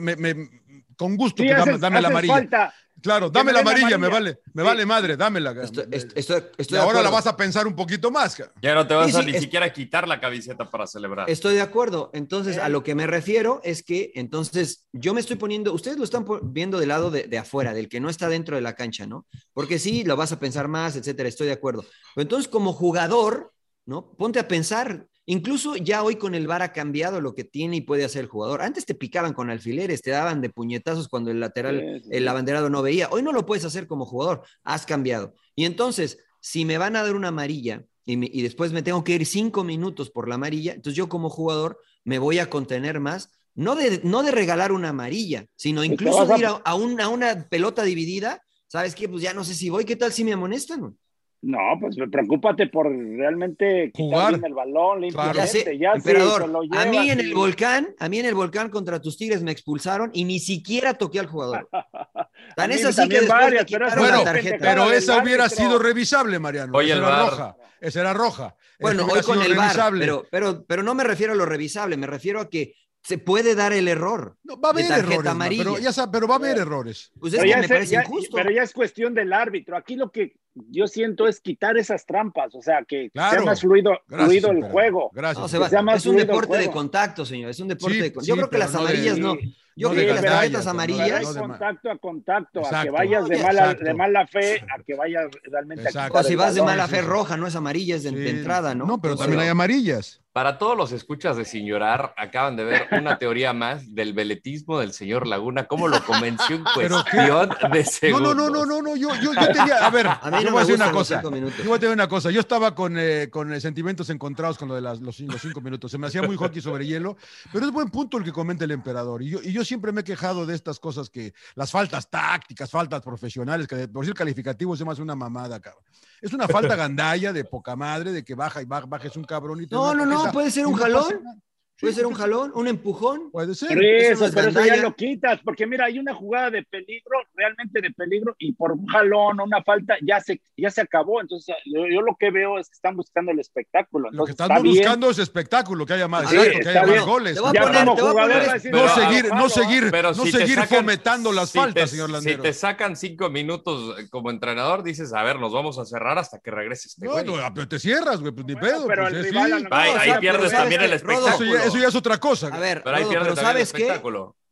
con gusto Sí, que dame, haces- dame la haces amarilla. falta. Claro, dame me la amarilla, me vale, me Sí. vale madre, dámela. Estoy, y estoy- de ahora la vas a pensar un poquito más. ca- Ya no te vas Sí, a sí, ni es- siquiera quitar la camiseta para celebrar. Estoy de acuerdo. Entonces, a lo que me refiero es que, entonces, yo me estoy poniendo, ustedes lo están viendo del lado de, de afuera, del que no está dentro de la cancha, ¿no? Porque sí, lo vas a pensar más, etcétera, estoy de acuerdo. Pero entonces, como jugador, ¿no? Ponte a pensar. Incluso ya hoy con el VAR ha cambiado lo que tiene y puede hacer el jugador. Antes te picaban con alfileres, te daban de puñetazos cuando el lateral, Sí, sí, el abanderado no veía. Hoy no lo puedes hacer como jugador, has cambiado. Y entonces, si me van a dar una amarilla y, me- y después me tengo que ir cinco minutos por la amarilla, entonces yo como jugador me voy a contener más, no de, no de regalar una amarilla, sino incluso a- ir a, a un- a una pelota dividida. ¿Sabes qué? Pues ya no sé si voy, ¿qué tal si me amonestan? No, pues preocúpate por realmente Jugar. bien el balón limpiamente. Ya sé, ya si emperador, a mí en y- el volcán, a mí en el volcán contra tus tigres me expulsaron y ni siquiera toqué al jugador. Tan es así que varias, me pero quitaron Bueno, la tarjeta. pero esa hubiera sido revisable, Mariano. Oye, esa el era roja. Esa era roja. Bueno, Esa hoy con el revisable. pero, pero, pero no me refiero a lo revisable, me refiero a que se puede dar el error. No, va a haber errores, ma, amarilla. pero, ya sabe, pero va a haber errores. Pues es Pero ya, me es, parece ya- injusto. pero ya es cuestión del árbitro. Aquí lo que yo siento es quitar esas trampas, o sea, que Claro. sea más fluido, Gracias, fluido el juego. Gracias. No, se que va- sea más es un deporte de contacto, señor. Es un deporte Sí, de contacto. Yo sí, creo que las no de- amarillas no. Yo no creo que las tarjetas amarillas. no de contacto a contacto, a que vayas de mala, de mala fe, a que vayas realmente Exacto. a O si vas de mala fe roja, no es amarilla, es de, entrada, ¿no? No, pero O sea, también hay amarillas. Para todos los escuchas de Sin Llorar, acaban de ver una teoría más del veletismo del señor Laguna, cómo lo convenció en cuestión de No, segundos. no, no, no, no, no, yo, yo, yo tenía, a ver, A mí yo no voy a me decir una cosa, cinco minutos. yo voy a decir una cosa, yo estaba con, eh, con eh, sentimientos encontrados con lo de las, los, los cinco minutos, se me hacía muy hockey sobre hielo, pero es buen punto el que comenta el emperador, y yo, y yo siempre me he quejado de estas cosas que, las faltas tácticas, faltas profesionales, que por decir calificativo se me hace una mamada, cabrón. Es una falta gandalla de poca madre, de que baja y baja, bajes un cabrón y te No, no, no, puede ser un jalón. Puede ser un jalón, un empujón. Puede ser. Por Eso es pero eso ya lo quitas, porque mira, hay una jugada de peligro, realmente de peligro, y por un jalón o una falta ya se, ya se acabó. Entonces, yo, yo lo que veo es que están buscando el espectáculo. Lo que Entonces, estamos está bien. buscando es espectáculo, que haya más, Sí, exacto, que haya más goles. Te a poner, te a poner- no seguir, no seguir, Pero no si seguir sacan- fomentando las si faltas, te- señor Si Landero. te sacan cinco minutos eh, como entrenador, dices, a ver, nos vamos a cerrar hasta que regrese este No, güey. no, pero te cierras, güey, pues ni Bueno, pedo. pero pues, el es- rival sí. a lo Ahí, ahí pierdes ¿sabes también el espectáculo. Eso ya, es otra cosa. A ver, Pero Rodo, pero ¿sabes qué?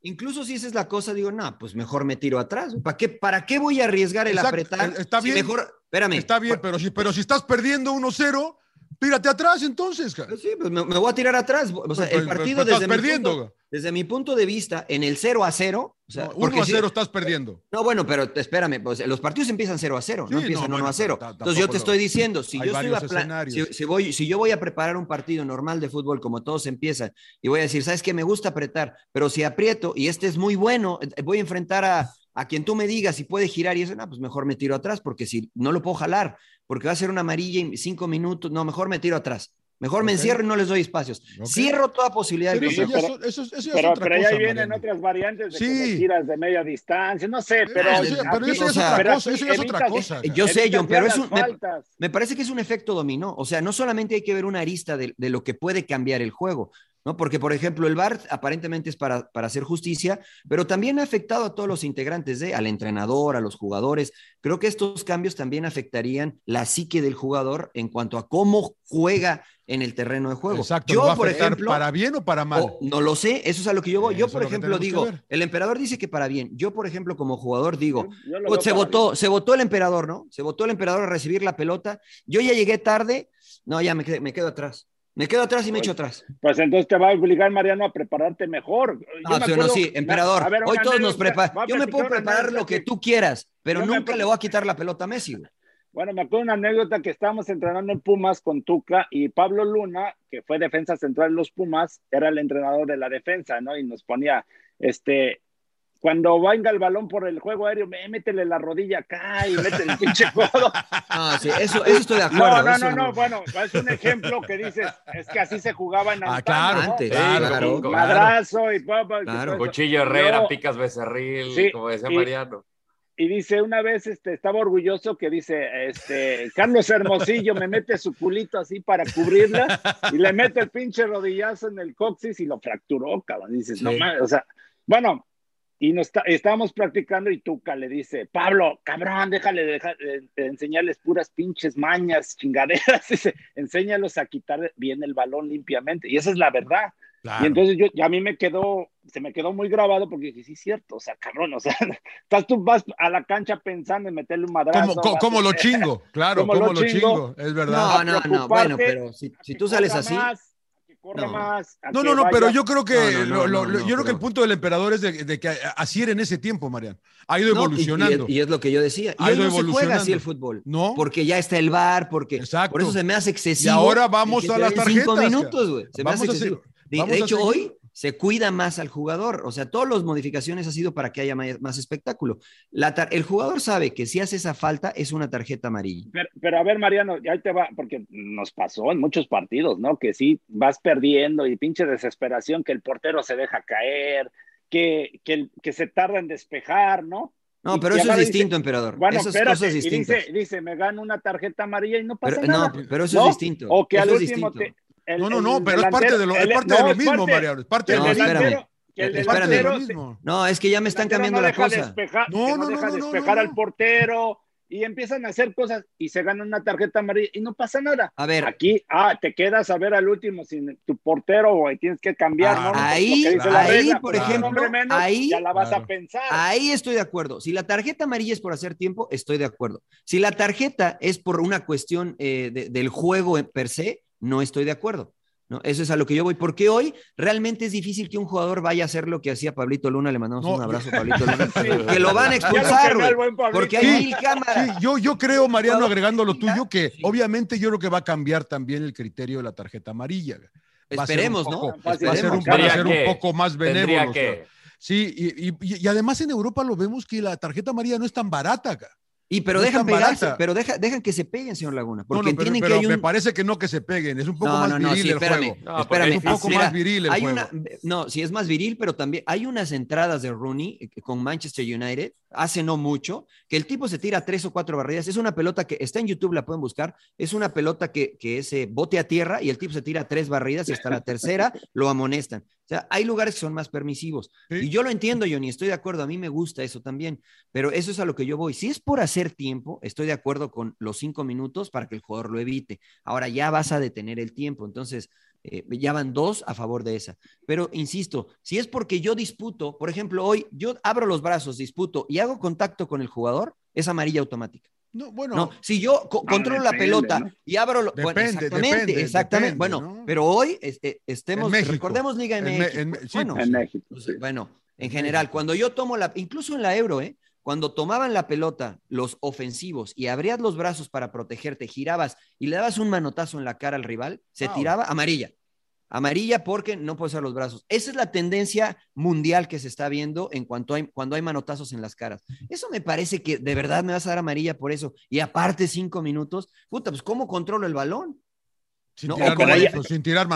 Incluso si esa es la cosa, digo, no, pues mejor me tiro atrás. ¿Para qué, para qué voy a arriesgar el Exacto, apretar? está Si bien. mejor, espérame. Está bien, pero si, pero si estás perdiendo 1-0, tírate atrás entonces. ca- Pues sí, pues me, me voy a tirar atrás. O sea, Pues, el pues, partido pues, desde, estás mi perdiendo. punto, desde mi punto de vista, en el 0 a 0, o sea, No, porque 1 a si- 0 estás perdiendo. No, bueno, pero espérame, pues, los partidos empiezan 0 a 0, no empiezan no, 1 bueno, a 0. pero ta- Entonces yo te estoy diciendo, si yo, a varios plan- escenarios. si, si voy, si yo voy a preparar un partido normal de fútbol como todos empiezan y voy a decir, ¿sabes qué? Me gusta apretar, pero si aprieto y este es muy bueno, eh, voy a enfrentar a, a quien tú me digas si puede girar y eso, no, pues mejor me tiro atrás porque si no lo puedo jalar, porque va a ser una amarilla en cinco minutos, no, mejor me tiro atrás. Mejor me encierro y no les doy espacios. Cierro toda posibilidad de Pero eso me- ya, es- eso, eso ya es Pero, otra pero cosa. ya vienen Mariano. otras variantes de Sí. que me tiras de media distancia, no sé, pero, Pero eso ya- pero aquí- eso ya es otra cosa. aquí Eso ya es otra evitas- cosa. Yo sé, John, pero es un- me- parece que es un efecto dominó. O sea, no solamente hay que ver una arista de, de lo que puede cambiar el juego. ¿No? Porque, por ejemplo, el VAR aparentemente es para, para hacer justicia, pero también ha afectado a todos los integrantes, ¿eh? al entrenador, a los jugadores. Creo que estos cambios también afectarían la psique del jugador en cuanto a cómo juega en el terreno de juego. Exacto, yo, ¿lo va a por ejemplo, para bien o para mal? o- no lo sé, eso es a lo que yo voy. Yo, Eso por ejemplo, digo, el emperador dice que para bien. Yo, por ejemplo, como jugador, digo, pues, veo se votó, se votó el emperador, ¿no? Se votó el emperador a recibir la pelota. Yo ya llegué tarde. No, ya me, me quedo atrás. Me quedo atrás y me echo atrás. Pues entonces te va a obligar, Mariano, a prepararte mejor. No, me sí, no, acuerdo- sí, emperador. A ver, hoy todos nos preparamos. Yo me puedo preparar lo que tú quieras, pero nunca le voy a quitar la pelota a Messi. güey. Bueno, me acuerdo una anécdota que estábamos entrenando en Pumas con Tuca y Pablo Luna, que fue defensa central de los Pumas, era el entrenador de la defensa, ¿no? Y nos ponía, este, cuando venga el balón por el juego aéreo, "Ve, métele la rodilla acá y métele el pinche codo. No, sí, eso, eso estoy de acuerdo. No, no, no, no, bueno, es un ejemplo que dices, es que así se jugaba en Ah, claro, ¿no? Antes, Sí, claro. como- Madrazo y papá. Claro. Cuchillo Herrera, Yo- Picas Becerril, Sí, como decía y- Mariano. y dice una vez este estaba orgulloso que dice este Carlos Hermosillo me mete su culito así para cubrirla y le mete el pinche rodillazo en el coxis y lo fracturó cabrón dices no Sí. mames o sea bueno y nos está- estábamos practicando y Tuca le dice Pablo cabrón déjale de, dejar- de- de enseñarles puras pinches mañas chingaderas dice enséñalos a quitar bien el balón limpiamente y esa es la verdad Claro. y entonces yo, y a mí me quedó, se me quedó muy grabado porque dije, sí, es cierto, o sea, cabrón, o sea, estás tú vas a la cancha pensando en meterle un madrazo. ¿Cómo, lo chingo? Claro, ¿Cómo ¿cómo, lo lo chingo? chingo? Es verdad. No, no, no. Bueno, pero si, tú sales así. más, No. más, No, no, pero yo creo que No, no, no, lo- lo- no, lo- no, yo creo que el punto del emperador es de, de que así era en ese tiempo, Mariano. Ha ido y- evolucionando. Y, y es lo que yo decía. Y Ha ido no se juega evolucionando. así el fútbol. No. Porque ya está el bar, porque Exacto. por eso se me hace excesivo. Y ahora vamos a las den Cinco tarjetas, minutos, güey. Se me hace a seguir- excesivo. De, de hecho, seguir. hoy se cuida más al jugador. O sea, todas las modificaciones ha sido para que haya más, más espectáculo. La el jugador sabe que si hace esa falta es una tarjeta amarilla. Pero, pero a ver, Mariano, ahí te va, porque nos pasó en muchos partidos, ¿no? Que sí, vas perdiendo y pinche desesperación, que el portero se deja caer, que, que, se tarda en despejar, ¿no? No, pero eso es dice, distinto, emperador. Bueno, Esas espérate, cosas y dice, dice, me gano una tarjeta amarilla y no pasa Pero, nada. no, pero eso ¿no? es distinto. O que Eso al es último te- el- No, no, no, pero es parte de lo, es parte de no, lo es mismo, parte- Mariano. Es parte que de No, el lo espérame. delantero- que el Es parte de lo mismo. No, es que ya me están cambiando no la cosa. despejar- No, no, no, no, deja no, no, despejar no, al no. portero y empiezan a hacer cosas y se ganan una tarjeta amarilla y no pasa nada. A ver, Aquí, ah, te quedas a ver al último sin tu portero o tienes que cambiar, Ah, ¿no? Lo que ahí, ahí, regla, por pues, ejemplo, menos, ahí- ya la vas Claro. a pensar. Ahí estoy de acuerdo. Si la tarjeta amarilla es por hacer tiempo, estoy de acuerdo. Si la tarjeta es por una cuestión eh, de- del juego en per se, no estoy de acuerdo. ¿no? Eso es a lo que yo voy. Porque hoy realmente es difícil que un jugador vaya a hacer lo que hacía Pablito Luna. Le mandamos No. un abrazo a Pablito Luna. Sí. que lo van a expulsar, Pablito. Porque hay Sí, mil cámaras. Sí, yo, yo creo, Mariano, agregando lo tuyo, que Sí. obviamente yo creo que va a cambiar también el criterio de la tarjeta amarilla. Va Esperemos, ¿no? Va a ser un, a ser poco más que. Sí, y, y- y además en Europa lo vemos que la tarjeta amarilla no es tan barata. acá. Y pero No dejan pegarse, barata. pero deja- dejan que se peguen, señor Laguna. Porque no, entienden pero que hay me un. parece que no que se peguen, es un poco No, más viril sí, el espérame. juego. Espérame. Es un poco Mira, más viril el hay juego. una, no, sí es más viril, pero también hay unas entradas de Rooney eh, con Manchester United hace no mucho que el tipo se tira tres o cuatro barridas. Es una pelota que está en YouTube, la pueden buscar. Es una pelota que, que es eh, bote a tierra y el tipo se tira tres barridas y hasta la tercera lo amonestan. O sea, hay lugares que son más permisivos. Sí. Y yo lo entiendo, Johnny, estoy de acuerdo. A mí me gusta eso también, pero eso es a lo que yo voy. Si es por hacer tiempo, estoy de acuerdo con los cinco minutos para que el jugador lo evite. Ahora ya vas a detener el tiempo. Entonces, eh, ya van dos a favor de esa. Pero insisto, si es porque yo disputo, por ejemplo, hoy yo abro los brazos, disputo y hago contacto con el jugador, es amarilla automática. No, bueno, No, si yo co- controlo la pelota ¿no? y abro lo, bueno, exactamente, depende, exactamente. depende, bueno, ¿no? pero hoy este, estemos, recordemos Liga En MX. Me- en- sí, bueno, En México. sí. bueno, en general, cuando yo tomo la, incluso en la Euro, ¿eh? Cuando tomaban la pelota los ofensivos y abrías los brazos para protegerte, girabas y le dabas un manotazo en la cara al rival, se tiraba amarilla. Amarilla porque no puede usar los brazos. Esa es la tendencia mundial que se está viendo en cuanto hay, cuando hay manotazos en las caras. Eso me parece que de verdad me vas a dar amarilla por eso. Y aparte cinco minutos, puta, pues ¿cómo controlo el balón? Sin, no, tirar manotazos, sin tirar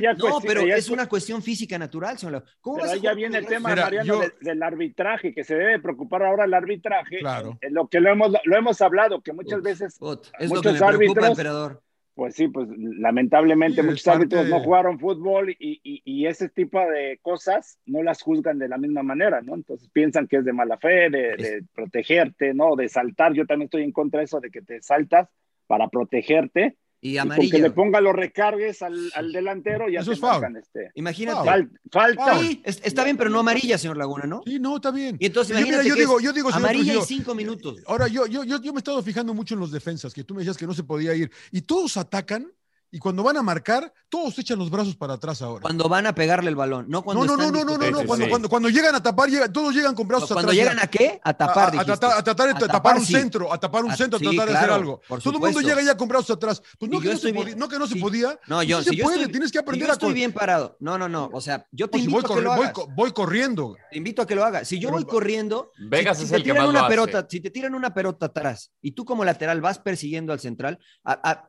ya No, cuestión- pero ya es una cuestión física natural. señor. ¿Cómo Pero ahí ya viene el tema, Mira, Mariano, yo- del, del arbitraje, que se debe preocupar ahora el arbitraje. Claro. En lo que lo hemos, lo hemos hablado, que muchas Uf, veces Ot, es lo muchos que me preocupa, árbitros- emperador. Pues sí, pues lamentablemente Sí, muchos parte árbitros no jugaron fútbol y, y- y ese tipo de cosas no las juzgan de la misma manera, ¿no? Entonces piensan que es de mala fe, de, de protegerte, ¿no? De saltar. Yo también estoy en contra de eso, de que te saltas para protegerte. Y Y con que le ponga los recargues al, al delantero, ya Eso es foul. este. Imagínate. Fal- falta. Sí, es- está bien, pero no amarilla, señor Laguna, ¿no? Sí, no, está bien. Y entonces Yo, mira, imagínate yo que digo, yo digo, señor amarilla y cinco minutos. Ahora, yo, yo, yo, yo me he estado fijando mucho en los defensas, que tú me decías que no se podía ir. Y todos atacan, y cuando van a marcar, todos echan los brazos para atrás ahora. Cuando van a pegarle el balón, no cuando No, no, no, están no, no, no, no. Sí, Cuando, sí. cuando, cuando llegan a tapar, llegan- todos llegan con brazos Cuando atrás. llegan ya. a qué? A tapar, a, tratar, a tratar, a A tapar, tapar, un sí. centro, a tapar un A- centro, a sí, tratar de hacer claro, algo. por Todo el mundo llega ya con brazos atrás. Pues no, que yo no, se estoy podía, no que no se sí. podía. No, se si yo puede, estoy, tienes que si aprender yo a estoy bien parado. No, no, no. O sea, yo te No, si invito voy, a que lo voy hagas. voy corriendo. Te invito a que lo hagas. Si yo voy corriendo, Vegas si, es si te el que tiran más una pelota, si te tiran una pelota atrás y tú como lateral vas persiguiendo al central,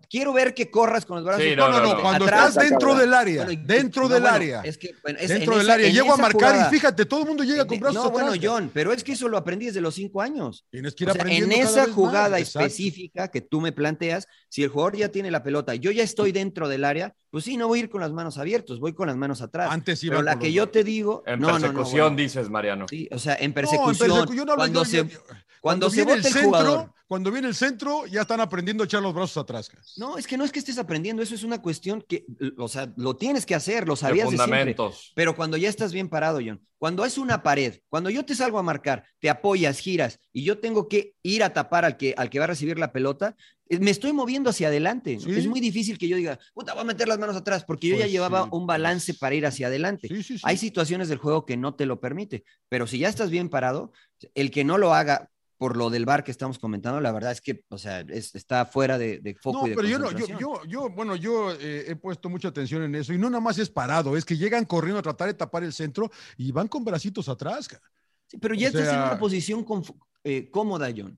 quiero ver que corras con los brazos. Sí, No, no, no, no. no. Cuando Atrás, estás dentro del área, Bueno, dentro no, del bueno, área. es que, bueno, es- Dentro en del esa- área. Llego a marcar jugada- y fíjate, todo el mundo llega con brazos No, bueno. John, pero es que eso lo aprendí desde los cinco años. Tienes que ir O sea, en cada esa vez más. jugada Exacto. específica que tú me planteas, si el jugador ya tiene la pelota, yo ya estoy dentro del área, pues sí, no voy a ir con las manos abiertas, voy con las manos atrás. Antes iba Pero la que los yo te digo, En no, no, no, persecución, dices, Mariano. Sí, o sea, en persecución, cuando yo- se, yo- cuando Cuando se viene el bota el centro, jugador. Cuando viene el centro, ya están aprendiendo a echar los brazos atrás. No, es que no es que estés aprendiendo, eso es una cuestión que, o sea, lo tienes que hacer, lo De sabías de siempre. fundamentos. Pero cuando ya estás bien parado, John, cuando es una pared, cuando yo te salgo a marcar, te apoyas, giras y yo tengo que ir a tapar al que, al que va a recibir la pelota, eh, me estoy moviendo hacia adelante. Sí. Es muy difícil que yo diga, puta, voy a meter las manos atrás, porque yo ya Pues llevaba sí, un balance para ir hacia adelante. Sí, sí, sí. Hay situaciones del juego que no te lo permite, pero si ya estás bien parado, el que no lo haga por lo del bar que estamos comentando, la verdad es que, o sea, es- está fuera de, de foco No, y de pero yo no, yo, yo, yo, bueno, yo eh, he puesto mucha atención en eso y no nada más es parado, es que llegan corriendo a tratar de tapar el centro y van con bracitos atrás. Sí, pero ya o estás en una posición eh, cómoda, John.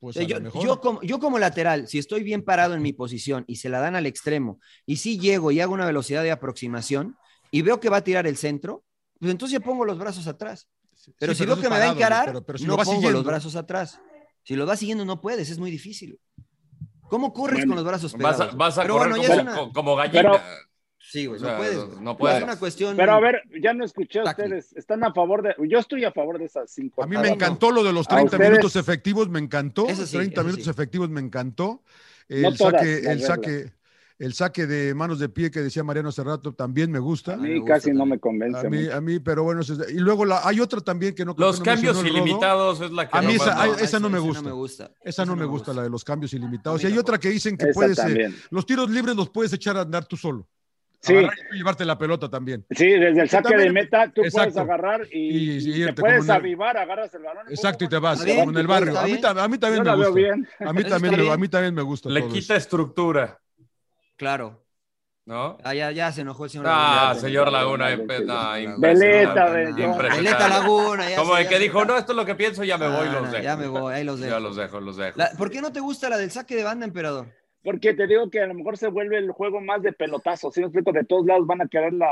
Pues O sea, yo, yo como, yo como lateral, si estoy bien parado en mi posición y se la dan al extremo, y si llego y hago una velocidad de aproximación y veo que va a tirar el centro, pues entonces ya pongo los brazos atrás. Pero Sí, si pero veo que me va a encarar, pero- pero si no lo pongo siguiendo. los brazos atrás. Si lo vas siguiendo no puedes, es muy difícil. ¿Cómo corres Bueno, con los brazos Vas pegados? a, vas a Pero correr bueno, como, una- como gallina. Pero- Sí, güey, o sea, no puedes. no- güey. no Es puedes. una cuestión. Pero a ver, ya no escuché a ustedes. ¿Están a favor de.? Yo estoy a favor de esas cinco. A mí Ah, me no. encantó lo de los A 30 ustedes- minutos efectivos, me encantó. Eso sí, 30 eso minutos sí. efectivos me encantó. El No todas saque, el saque, el saque de manos de pie que decía Mariano hace rato también me gusta. A me mí gusta casi no también. me convence. A mí, mucho. a mí, pero bueno, y luego la, hay otra también que no Los que no cambios ilimitados es la que A mí no esa- ay, esa no me gusta. no me gusta. Esa no me gusta, la de los cambios ilimitados. Y hay otra que dicen que Esa puedes, eh, los tiros libres los puedes echar a andar tú solo. Sí. Y llevarte la pelota también. Sí, desde el saque de meta tú puedes agarrar y, Y- y y te puedes el- avivar, agarras el balón. Exacto, y te vas, Está bien, como en el barrio. A mí, a también Yo me gusta. bien. A mí también, me- a bien. mí también me gusta. Le quita eso. estructura, Claro. ¿no? Ah, ya, ya se enojó el señor. Ah, Laguna. señor Laguna. Veleta, Veleta, Laguna. ya Como el ya que dijo, no, esto es lo que pienso, ya me voy, Ah, los dejo. ya me voy, ahí los Ya dejo. los dejo, los dejo. La- ¿Por qué no te gusta la del saque de banda, emperador? Porque te digo que a lo mejor se vuelve el juego más de pelotazo. Si me explico, de todos lados van a quererla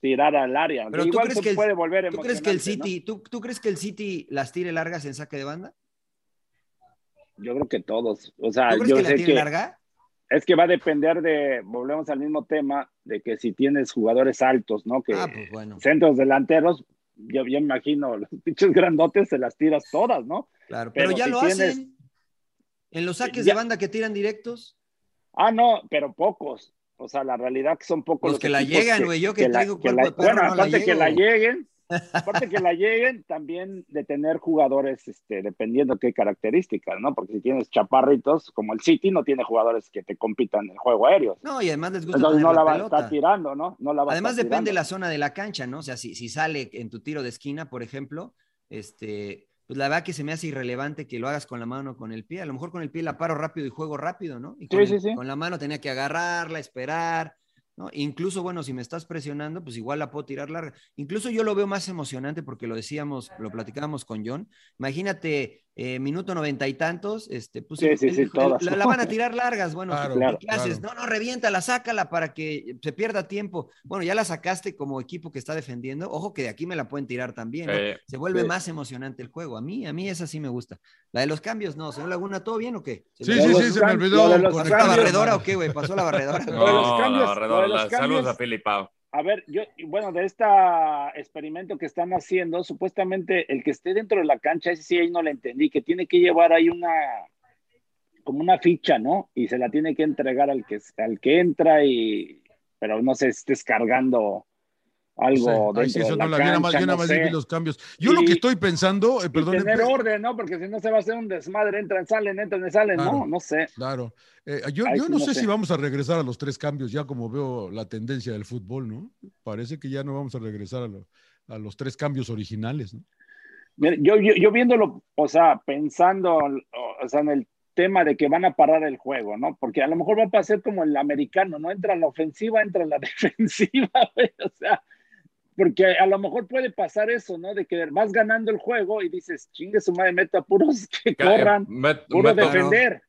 tirar al área. Pero tú crees que el- puede volver ¿Tú crees que el. City, tú, tú crees que el City las tire largas en saque de banda? Yo creo que todos. O sea, ¿Tú crees yo que la tire que larga? Es que va a depender de, volvemos al mismo tema, de que si tienes jugadores altos, ¿no? Que Ah, pues bueno, centros delanteros, yo, me imagino, los pinches grandotes se las tiras todas, ¿no? claro. Pero, pero ya si lo tienes- hacen. En los saques Ya- de banda que tiran directos, Ah, no, pero pocos. O sea, la realidad que son pocos Los que la llegan, güey, yo que la- traigo la- de perro, Bueno, no la aparte que la lleguen, aparte que la lleguen, también de tener jugadores, este, dependiendo qué características, ¿no? Porque si tienes chaparritos, como el City, no tiene jugadores que te compitan en el juego aéreo. no, y además les gusta Entonces tener no la, va a estar tirando, ¿no? No la va a Además depende de la zona de la cancha, ¿no? O sea, si, si sale en tu tiro de esquina, por ejemplo, este, pues la verdad que se me hace irrelevante que lo hagas con la mano o con el pie. A lo mejor con el pie la paro rápido y juego rápido, ¿no? Y con, Sí, el- sí, sí. con la mano tenía que agarrarla, esperar, Incluso, bueno, si me estás presionando, pues igual la puedo tirar larga. Incluso yo lo veo más emocionante porque lo decíamos, lo platicábamos con John. Imagínate eh, minuto noventa y tantos, este, pues Sí, el- sí, el- sí, el- todas. la, la van a tirar largas. Bueno, Claro, ¿qué- claro, ¿qué haces? claro. No, no, reviéntala, sácala para que se pierda tiempo. Bueno, ya la sacaste como equipo que está defendiendo. Ojo que de aquí me la pueden tirar también. ¿no? Eh, Se vuelve sí. más emocionante el juego. A mí, a mí esa sí me gusta. La de los cambios, no. Señor Laguna, ¿todo bien o qué? ¿Se Sí, me- sí, sí, se me olvidó. lo de los ¿Pasó conectar la barredora o qué, güey? ¿Pasó la barredora? No, la la- saludos a Filipao. A ver, yo, bueno, de este experimento que están haciendo, supuestamente el que esté dentro de la cancha, ese sí ahí no le entendí, que tiene que llevar ahí una, como una ficha, ¿no? Y se la tiene que entregar al que, al que entra y, pero no sé, estés cargando algo sí, dentro de la no más, cancha, yo no más sé. los cambios. Yo lo que estoy pensando, eh, perdón, tener orden, ¿no? Porque si no se va a hacer un desmadre, entran, salen, entran salen, Claro. ¿no? No sé. Claro. Eh, yo yo no sé, sé. si vamos a regresar a los tres cambios, ya como veo la tendencia del fútbol, ¿no? Parece que ya no vamos a regresar a, lo- a los tres cambios originales, ¿no? Mira, Yo, yo, yo viéndolo, o sea, pensando, o sea, en el tema de que van a parar el juego, ¿no? Porque a lo mejor va a pasar como el americano, ¿no? Entra en la ofensiva, entra en la defensiva, güey, o sea, porque a lo mejor puede pasar eso, ¿no? De que vas ganando el juego y dices, chingue su madre, meto a puros que corran, Met- puro meto, defender.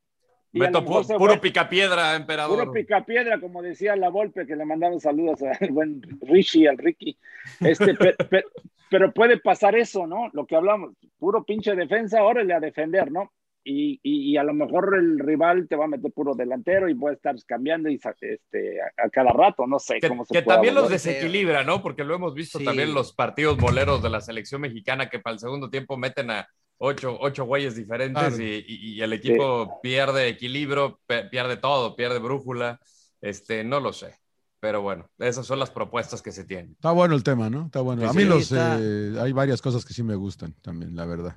A meto pu- puro picapiedra, emperador. Puro picapiedra, como decía la Volpe, que le mandamos saludos al buen Richie, al Ricky. Este, pe- pe- pero puede pasar eso, ¿no? Lo que hablamos, puro pinche defensa, órale a defender, ¿no? Y, y- y a lo mejor el rival te va a meter puro delantero y puede estar cambiando y, este, a, a cada rato, no sé Que, cómo se que también los desequilibra, ¿no? Porque lo hemos visto Sí. también en los partidos boleros de la selección mexicana que para el segundo tiempo meten a ocho, ocho güeyes diferentes Claro. y, y- y el equipo pierde equilibrio, pierde todo, pierde brújula. Este, no lo sé. Pero bueno, esas son las propuestas que se tienen. Está bueno el tema, ¿no? Está bueno. A Sí, mí sí, los, está. eh, hay varias cosas que sí me gustan también, la verdad.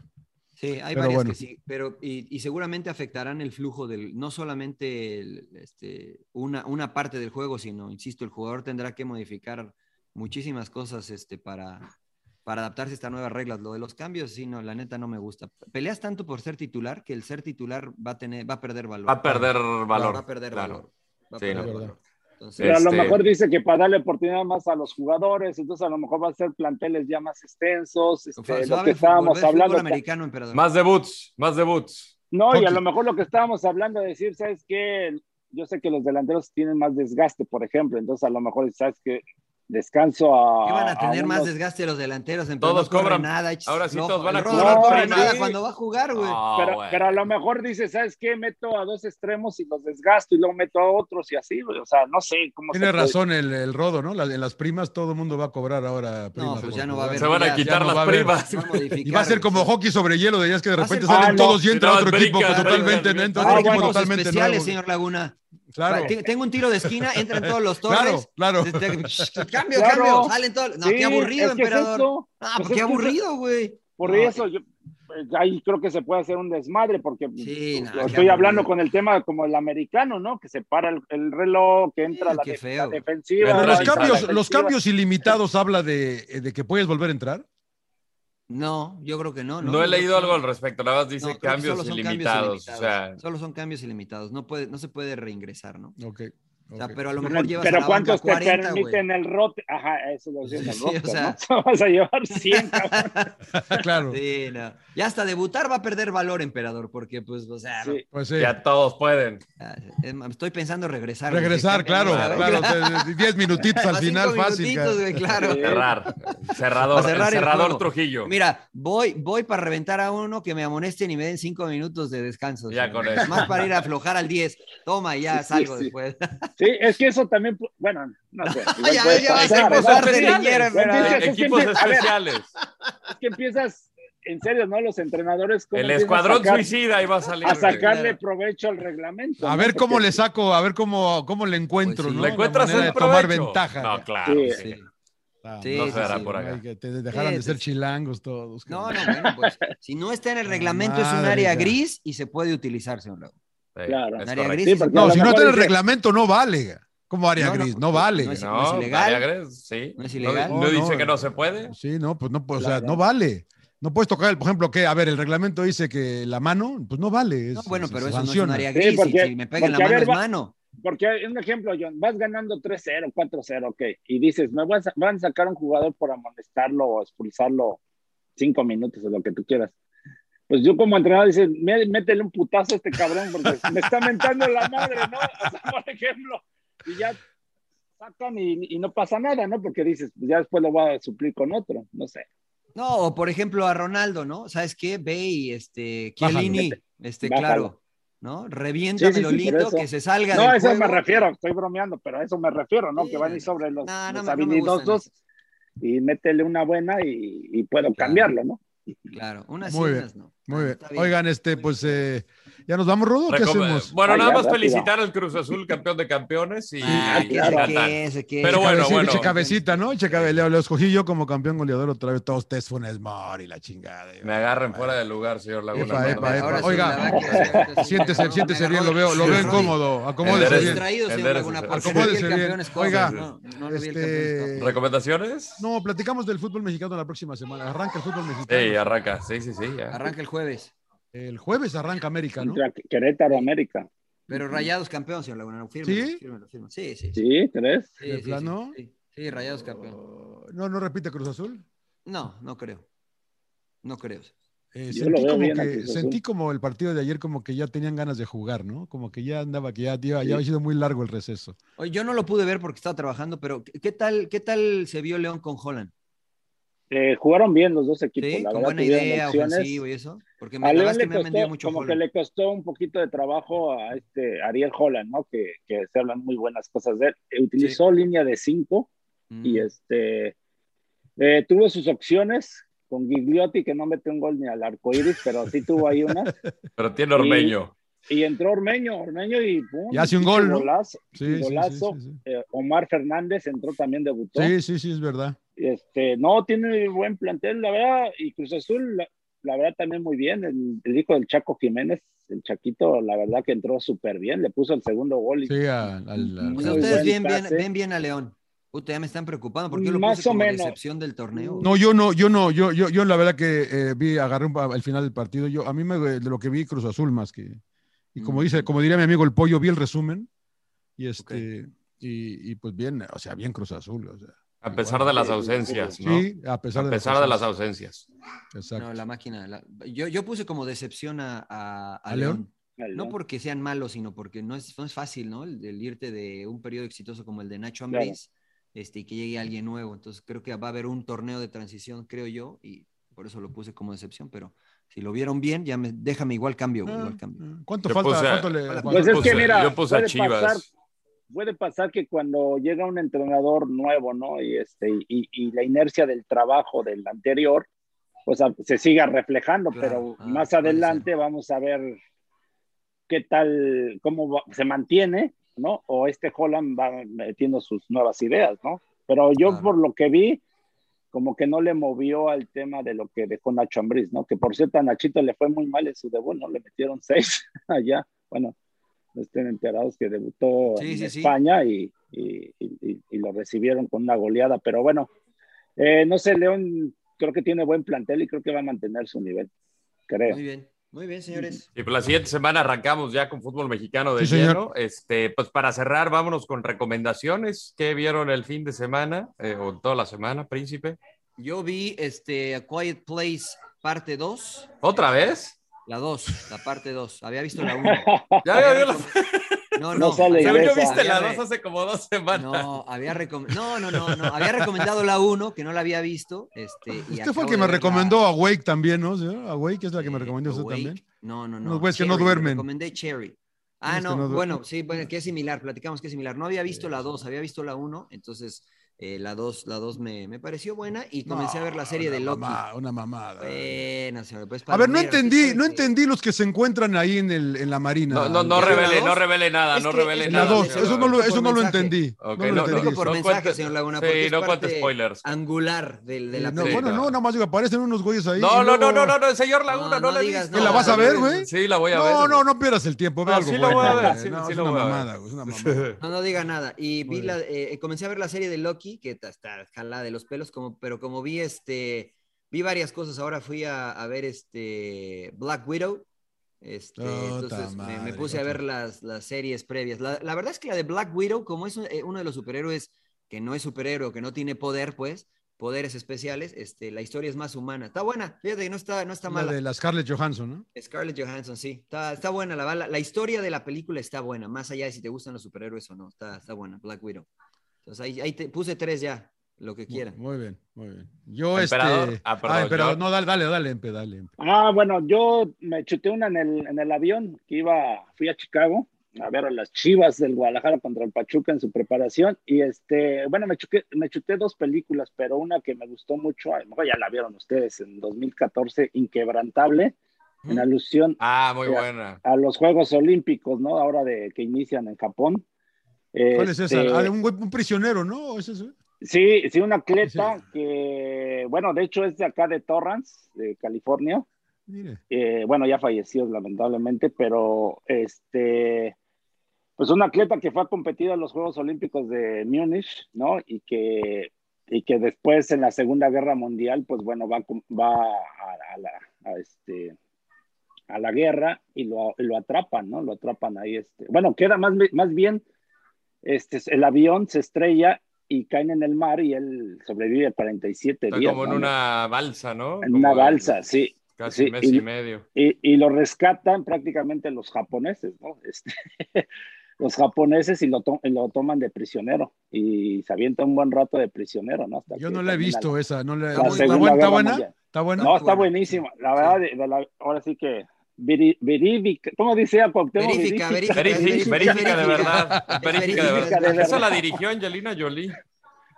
Sí, hay Pero varias bueno. que sí, pero y, y seguramente afectarán el flujo del, no solamente el- este, una, una parte del juego, sino, insisto, el jugador tendrá que modificar muchísimas cosas este, para, para adaptarse a estas nuevas reglas. Lo de los cambios, sí, no, la neta no me gusta. Peleas tanto por ser titular que el ser titular va a tener, va a perder valor. Va a perder valor. Va a perder claro. valor. Va a Sí, perder no. valor. Entonces, Pero a lo Este- mejor dice que para darle oportunidad más a los jugadores, entonces a lo mejor va a ser planteles ya más extensos, este, lo que estábamos ver fútbol hablando. americano, emperador. Más debuts, más debuts. No, y a lo mejor lo que estábamos hablando de decir, ¿sabes qué? Yo sé que los delanteros tienen más desgaste, por ejemplo, entonces a lo mejor, ¿sabes qué? Descanso a. ¿Qué van a tener más unos- desgaste los delanteros? En Todos no cobran. Nada, Ahora sí todos van a cobrar no prima. nada Sí. cuando va a jugar, güey. Ah, Pero, a lo mejor dices, ¿sabes qué? Meto a dos extremos y los desgasto y luego meto a otros y así, güey. O sea, no sé cómo. Tiene razón el, el rodo, ¿no? La- en las primas todo el mundo va a cobrar ahora primas. No, pues ya no va a haber. Se van a quitar las primas. va a modificar, Y va a ser como hockey sobre hielo, de ellas que de repente salen Ah, todos y entra otro equipo totalmente, brincan, entra otro equipo equipos totalmente especiales, señor Laguna. Claro, Tengo un tiro de esquina, entran todos los torres. claro, claro. Te- te- cambio, Claro. cambio, salen todos. No, Sí, qué aburrido, es que es emperador. Ah, Pues pues es qué aburrido, güey. Por No, eso, yo, pues, ahí creo que se puede hacer un desmadre, porque Sí, no, qué estoy hablando con el tema como el americano, ¿no? Que se para el, el reloj, que entra Sí, la, qué de- feo. la defensiva. Pero los cambios, defensiva. los cambios ilimitados habla de, de que puedes volver a entrar. No, yo creo que no. No, No, he leído algo al respecto. Nada más dice no, cambios solo son ilimitados. O sea, Solo son cambios ilimitados. No, puede, no se puede reingresar, ¿no? Ok. O sea, ok. pero a lo Pero, mejor llevas a pero la ¿cuántos banca te 40, güey. permiten el rote? Ajá, eso lo el Sí, o sea- ¿no? Vas a llevar 100, cabrón. claro. Sí, no. Ya hasta debutar va a perder valor, emperador, porque pues, o sea, Sí. Pues sí. ya todos pueden. más, estoy pensando regresar. Regresar, claro, claro. o sea, Diez minutitos al final, fácil. güey, claro. Cerrar. Cerrador. Cerrar el el cerrador juego. Trujillo. Mira, voy, voy para reventar a uno que me amonesten y me den cinco minutos de descanso. Ya con eso. Más para ir a aflojar al 10. Toma, ya Sí, salgo sí. después. Sí, es que eso también, bueno, no sé. igual Ya, puede ya va a ser pasar, equipos de especiales. es que ver. Es empiezas, en serio, ¿no? Los entrenadores. ¿cómo El escuadrón sacar- suicida va a salir. A sacarle Claro. provecho al reglamento. A ¿no? ver cómo Porque- le saco, a ver cómo, cómo le encuentro, Pues sí. ¿no? Le La encuentras el de tomar ventaja. No, claro. Sí. sí. Ah, Sí, no se hará sí. por acá. que te dejaran de Sí, ser sí. chilangos todos. No, no, bueno, pues si no está en el reglamento es un área ya. gris y se puede utilizar, señor Lago. Sí, Claro. Área gris Sí, No, si no está en el reglamento, no vale. ¿Cómo área No, gris? No vale. no es- No, ilegal. área gris, sí. No es ilegal. no No, dice que no se puede. Sí, no, pues no, pues, o sea, Claro. no vale. No puedes tocar, por ejemplo, que, a ver, el reglamento dice que la mano, pues no vale. No, bueno, pero eso no es un área gris. porque- si me pegan la mano ver, es mano. Porque un ejemplo, John, vas ganando 3-0, 4-0, ok, y dices, me van a, van a sacar un jugador por amonestarlo o expulsarlo cinco minutos o lo que tú quieras. Pues yo como entrenador dice, métele un putazo a este cabrón porque me está mentando la madre, ¿no? O sea, por ejemplo, y ya sacan y, no pasa nada, ¿no? Porque dices, pues ya después lo voy a suplir con otro, no sé. No, o por ejemplo a Ronaldo, ¿no? ¿Sabes qué? Ve y este, Chiellini, este, claro, ¿no? Revienta sí, que se salga No, a eso me refiero, estoy bromeando, pero a eso me refiero, ¿no? que van ir sobre los, habilidosos y métele una buena y, puedo cambiarlo, ¿no? Claro, unas muy bien, ¿no? Muy bien. Oigan, este, pues eh, ya nos vamos, Rodo. ¿Qué hacemos? Bueno, nada más felicitar al Cruz Azul, campeón de campeones. Y, ah, Pero bueno, bueno. Eche cabecita, ¿no? Eche cabecita. Lo escogí yo como campeón goleador otra vez. Todos Test Funes Mori, la chingada. Me agarren fuera del lugar, señor Laguna. Epa, epa, epa. Oiga, siéntese, siéntese bien, lo veo, lo veo incómodo. Acomódese bien. Acomódese bien. Oiga, este... ¿recomendaciones? No, platicamos del fútbol mexicano la próxima semana. Arranca el fútbol mexicano. Sí, arranca. Sí, sí, sí. Arranca el jueves. El jueves arranca América, ¿no? Querétaro, América. Pero Rayados campeón, señor Laguna. ¿Sí? Sí, sí. ¿Sí? ¿Crees? Sí, sí, plano? Sí, Rayados campeón. Oh, ¿No, ¿No repite Cruz Azul? No, no creo. No creo. Eh, sentí, como que, sentí como el partido de ayer como que ya tenían ganas de jugar, ¿no? Como que ya andaba, que ya, ya, había sido muy largo el receso. Oye, yo no lo pude ver porque estaba trabajando, pero ¿qué tal, qué tal se vio León con Holland? Eh, jugaron bien los dos equipos. Sí, la con buena idea, ofensivo y eso. Porque me, a León le costó, mucho como que le costó un poquito de trabajo a este Ariel Holland, ¿no? Que, que se hablan muy buenas cosas de él. Eh, utilizó línea de cinco y mm. este eh, tuvo sus opciones con Gigliotti, que no mete un gol ni al arco iris, pero sí tuvo ahí una. pero tiene Ormeño. Y, entró Ormeño, Ormeño y pum, hace un gol, golazo, sí, golazo. Omar Fernández entró también, debutó. Sí, sí, sí, es verdad. Este, no, tiene buen plantel, la verdad, y Cruz Azul, la, verdad, también muy bien. El, hijo del Chaco Jiménez, el Chaquito, la verdad que entró súper bien, le puso el segundo gol. sí, al, ustedes bien, bien, ven bien a León. Ustedes ya me están preocupando porque yo lo Más puse como decepción del torneo. No, yo no, yo no, yo, yo, yo la verdad que eh, vi, agarré al final del partido. Yo, a mí me, de lo que vi Cruz Azul más que. Y como dice, como diría mi amigo el pollo, vi el resumen. Y este, y, y, pues bien, o sea, bien Cruz Azul. O sea. A pesar de las ausencias, ¿no? Sí, a pesar, de, pesar las de, las ausencias. Exacto. No, la máquina. yo, yo, puse como decepción a, a, León. No porque sean malos, sino porque no es, no es fácil, ¿no? El, irte de un periodo exitoso como el de Nacho Ambriz este, y que llegue alguien nuevo. Entonces creo que va a haber un torneo de transición, creo yo, y por eso lo puse como decepción, pero si lo vieron bien, ya me, déjame igual cambio. Ah, igual cambio. Ah. ¿Cuánto falta? ¿cuánto le, pues es que mira, yo puse a Chivas puede pasar que cuando llega un entrenador nuevo, ¿no? Y, este, y, la inercia del trabajo del anterior, pues se siga reflejando, pero ah, más adelante vamos a ver qué tal, cómo se mantiene, ¿no? O este Holland va metiendo sus nuevas ideas, ¿no? Pero yo por lo que vi, como que no le movió al tema de lo que dejó Nacho Ambriz, ¿no? Que por cierto a Nachito le fue muy mal en su debut, ¿no? Le metieron seis allá, bueno, estén enterados que debutó en España y, lo recibieron con una goleada, pero bueno, eh, no sé, León creo que tiene buen plantel y creo que va a mantener su nivel, creo. Muy bien. Muy bien, señores. Y pues la siguiente semana arrancamos ya con fútbol mexicano de lleno. Este, pues para cerrar, vámonos con recomendaciones. ¿Qué vieron el fin de semana eh, o toda la semana, príncipe? Yo vi este A Quiet Place parte 2. ¿Otra vez? La 2, la parte 2. Había visto la 1. ya había la... No, no. no yo viste la 2 hace como dos semanas. No, había no, no, no, no, Había recomendado la 1, que no la había visto. Este, y Usted fue el que me recomendó a Wake también, ¿no? ¿A Wake es la que me recomendó usted también? No, no, no. Los güeyes que no duermen. Recomendé Cherry. Ah, no, bueno, sí, bueno, que es similar, platicamos que es similar. No había visto la 2, había visto la 1, entonces eh, la 2 la dos me, me, pareció buena y comencé a ver la serie de Loki. una mamada. Buena, pues a ver, no entendí, no entendí los que se encuentran ahí en, el, en la marina. No, no, no revele, no revele nada, no revele nada. La 2, eso no lo, eso no lo entendí. Okay, no, lo entendí. por mensaje, señor Laguna. Sí, no cuentes spoilers. Angular de, de la no, Bueno, no, nada más digo, aparecen unos güeyes ahí. No, no, no, no, no, señor Laguna, no, le digas. ¿La vas a ver, güey? Sí, la voy a ver. No, no, no pierdas el tiempo, ve algo. Sí, lo voy a ver. Sí, lo voy a ver. Es una mamada. No, no diga nada. Y vi la, eh, comencé a ver la serie de Loki, que está jalada de los pelos, como, pero como vi este, vi varias cosas, ahora fui a, a ver este Black Widow, este, entonces me, puse a ver las, las series previas. La, la, verdad es que la de Black Widow, como es eh, uno de los superhéroes que no es superhéroe, que no tiene poder, pues, poderes especiales. Este, la historia es más humana. Está buena, fíjate que no está, no está La mala. de la Scarlett Johansson, ¿no? Scarlett Johansson, sí. Está, está buena. La, la, la historia de la película está buena, más allá de si te gustan los superhéroes o no. Está, está buena, Black Widow. Entonces ahí, ahí te puse tres ya, lo que quieran. Muy bien, muy bien. Yo, Emperador. este. Ah, perdón, emperador. yo- No, dale, dale, dale, Empe, dale, Empe. Ah, bueno, yo me chuté una en el, en el avión que iba, fui a Chicago a ver a las Chivas del Guadalajara contra el Pachuca en su preparación y este, bueno, me, chuqué- me chuté dos películas, pero una que me gustó mucho, a lo mejor ya la vieron ustedes en 2014, Inquebrantable, en alusión Ah, muy buena. a los Juegos Olímpicos, ¿no? Ahora de que inician en Japón. ¿Cuál es esa? Este, Ah, de un, prisionero, ¿no? ¿Es eso? Sí, sí, un atleta que, bueno, de hecho es de acá de Torrance, de California. Mire. Eh, bueno, ya falleció lamentablemente, pero este, pues un atleta que fue a competir a los Juegos Olímpicos de Múnich, ¿no? Y que, y que después en la Segunda Guerra Mundial, pues bueno, va, va a, a la, a este, a la guerra y lo, y lo atrapan, ¿no? Lo atrapan ahí, este, bueno, queda más, más bien, este, el avión se estrella y caen en el mar y él sobrevive 47 Está días. como en ¿no? una balsa, ¿no? En Como una de- balsa, sí. Casi sí, mes y- y medio. Y, y lo rescatan prácticamente los japoneses, ¿no? Este, los japoneses y lo, to- y lo toman de prisionero y se avienta un buen rato de prisionero, ¿no? Hasta Yo no la he visto esa. No la, la ¿Está, Segunda buena? ¿Está buena? Mundial. ¿Está buena? No, está buenísima. La verdad, de- de la- ahora sí que veri- verídica, ¿cómo dice a Cuauhtémoc? Verifica, verifica, Verifica, verifica de verdad. Verifica de verifica de verdad. Esa verdad. la dirigió Angelina Jolie.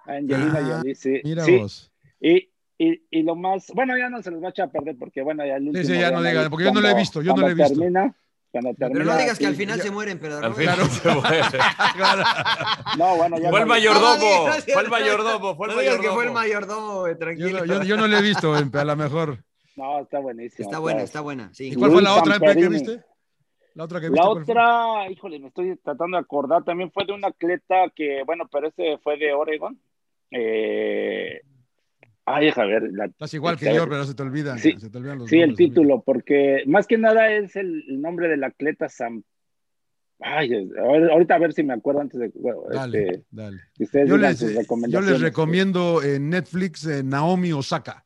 Angelina Ah, Jolie, sí. Mira Sí, vos. Y, y, y lo más, bueno, ya no se los va a echar a perder porque, bueno, ya el último. sí, ya no digan, porque yo no lo he visto, yo no lo he cuando visto. Termina, cuando Pero termina, no digas que al sí, final se mueren, pero Al final se muere. No, bueno, ya Fue el mayordomo. Fue el mayordomo. Fue el que fue el mayordomo. mayordomo, eh, Yo, tranquilo. no- yo- yo no la he visto, Empe, a lo mejor. No, está buenísimo. Está buena, está buena. Sí. ¿Y cuál fue la otra, que viste? La otra que viste. La otra, híjole, me estoy tratando de acordar, también fue de un atleta que, bueno, pero ese fue de Oregon. Eh, ay, a ver. la- Estás igual que yo, pero se te olvidan. Sí, se te olvidan los Sí, el nombres, título, porque más que nada es el, el nombre del atleta Sam. Ay, ahorita a ver si me acuerdo antes de bueno, Dale, este, dale. que ustedes Yo les, sus eh, yo les recomiendo en Netflix eh, Naomi Osaka.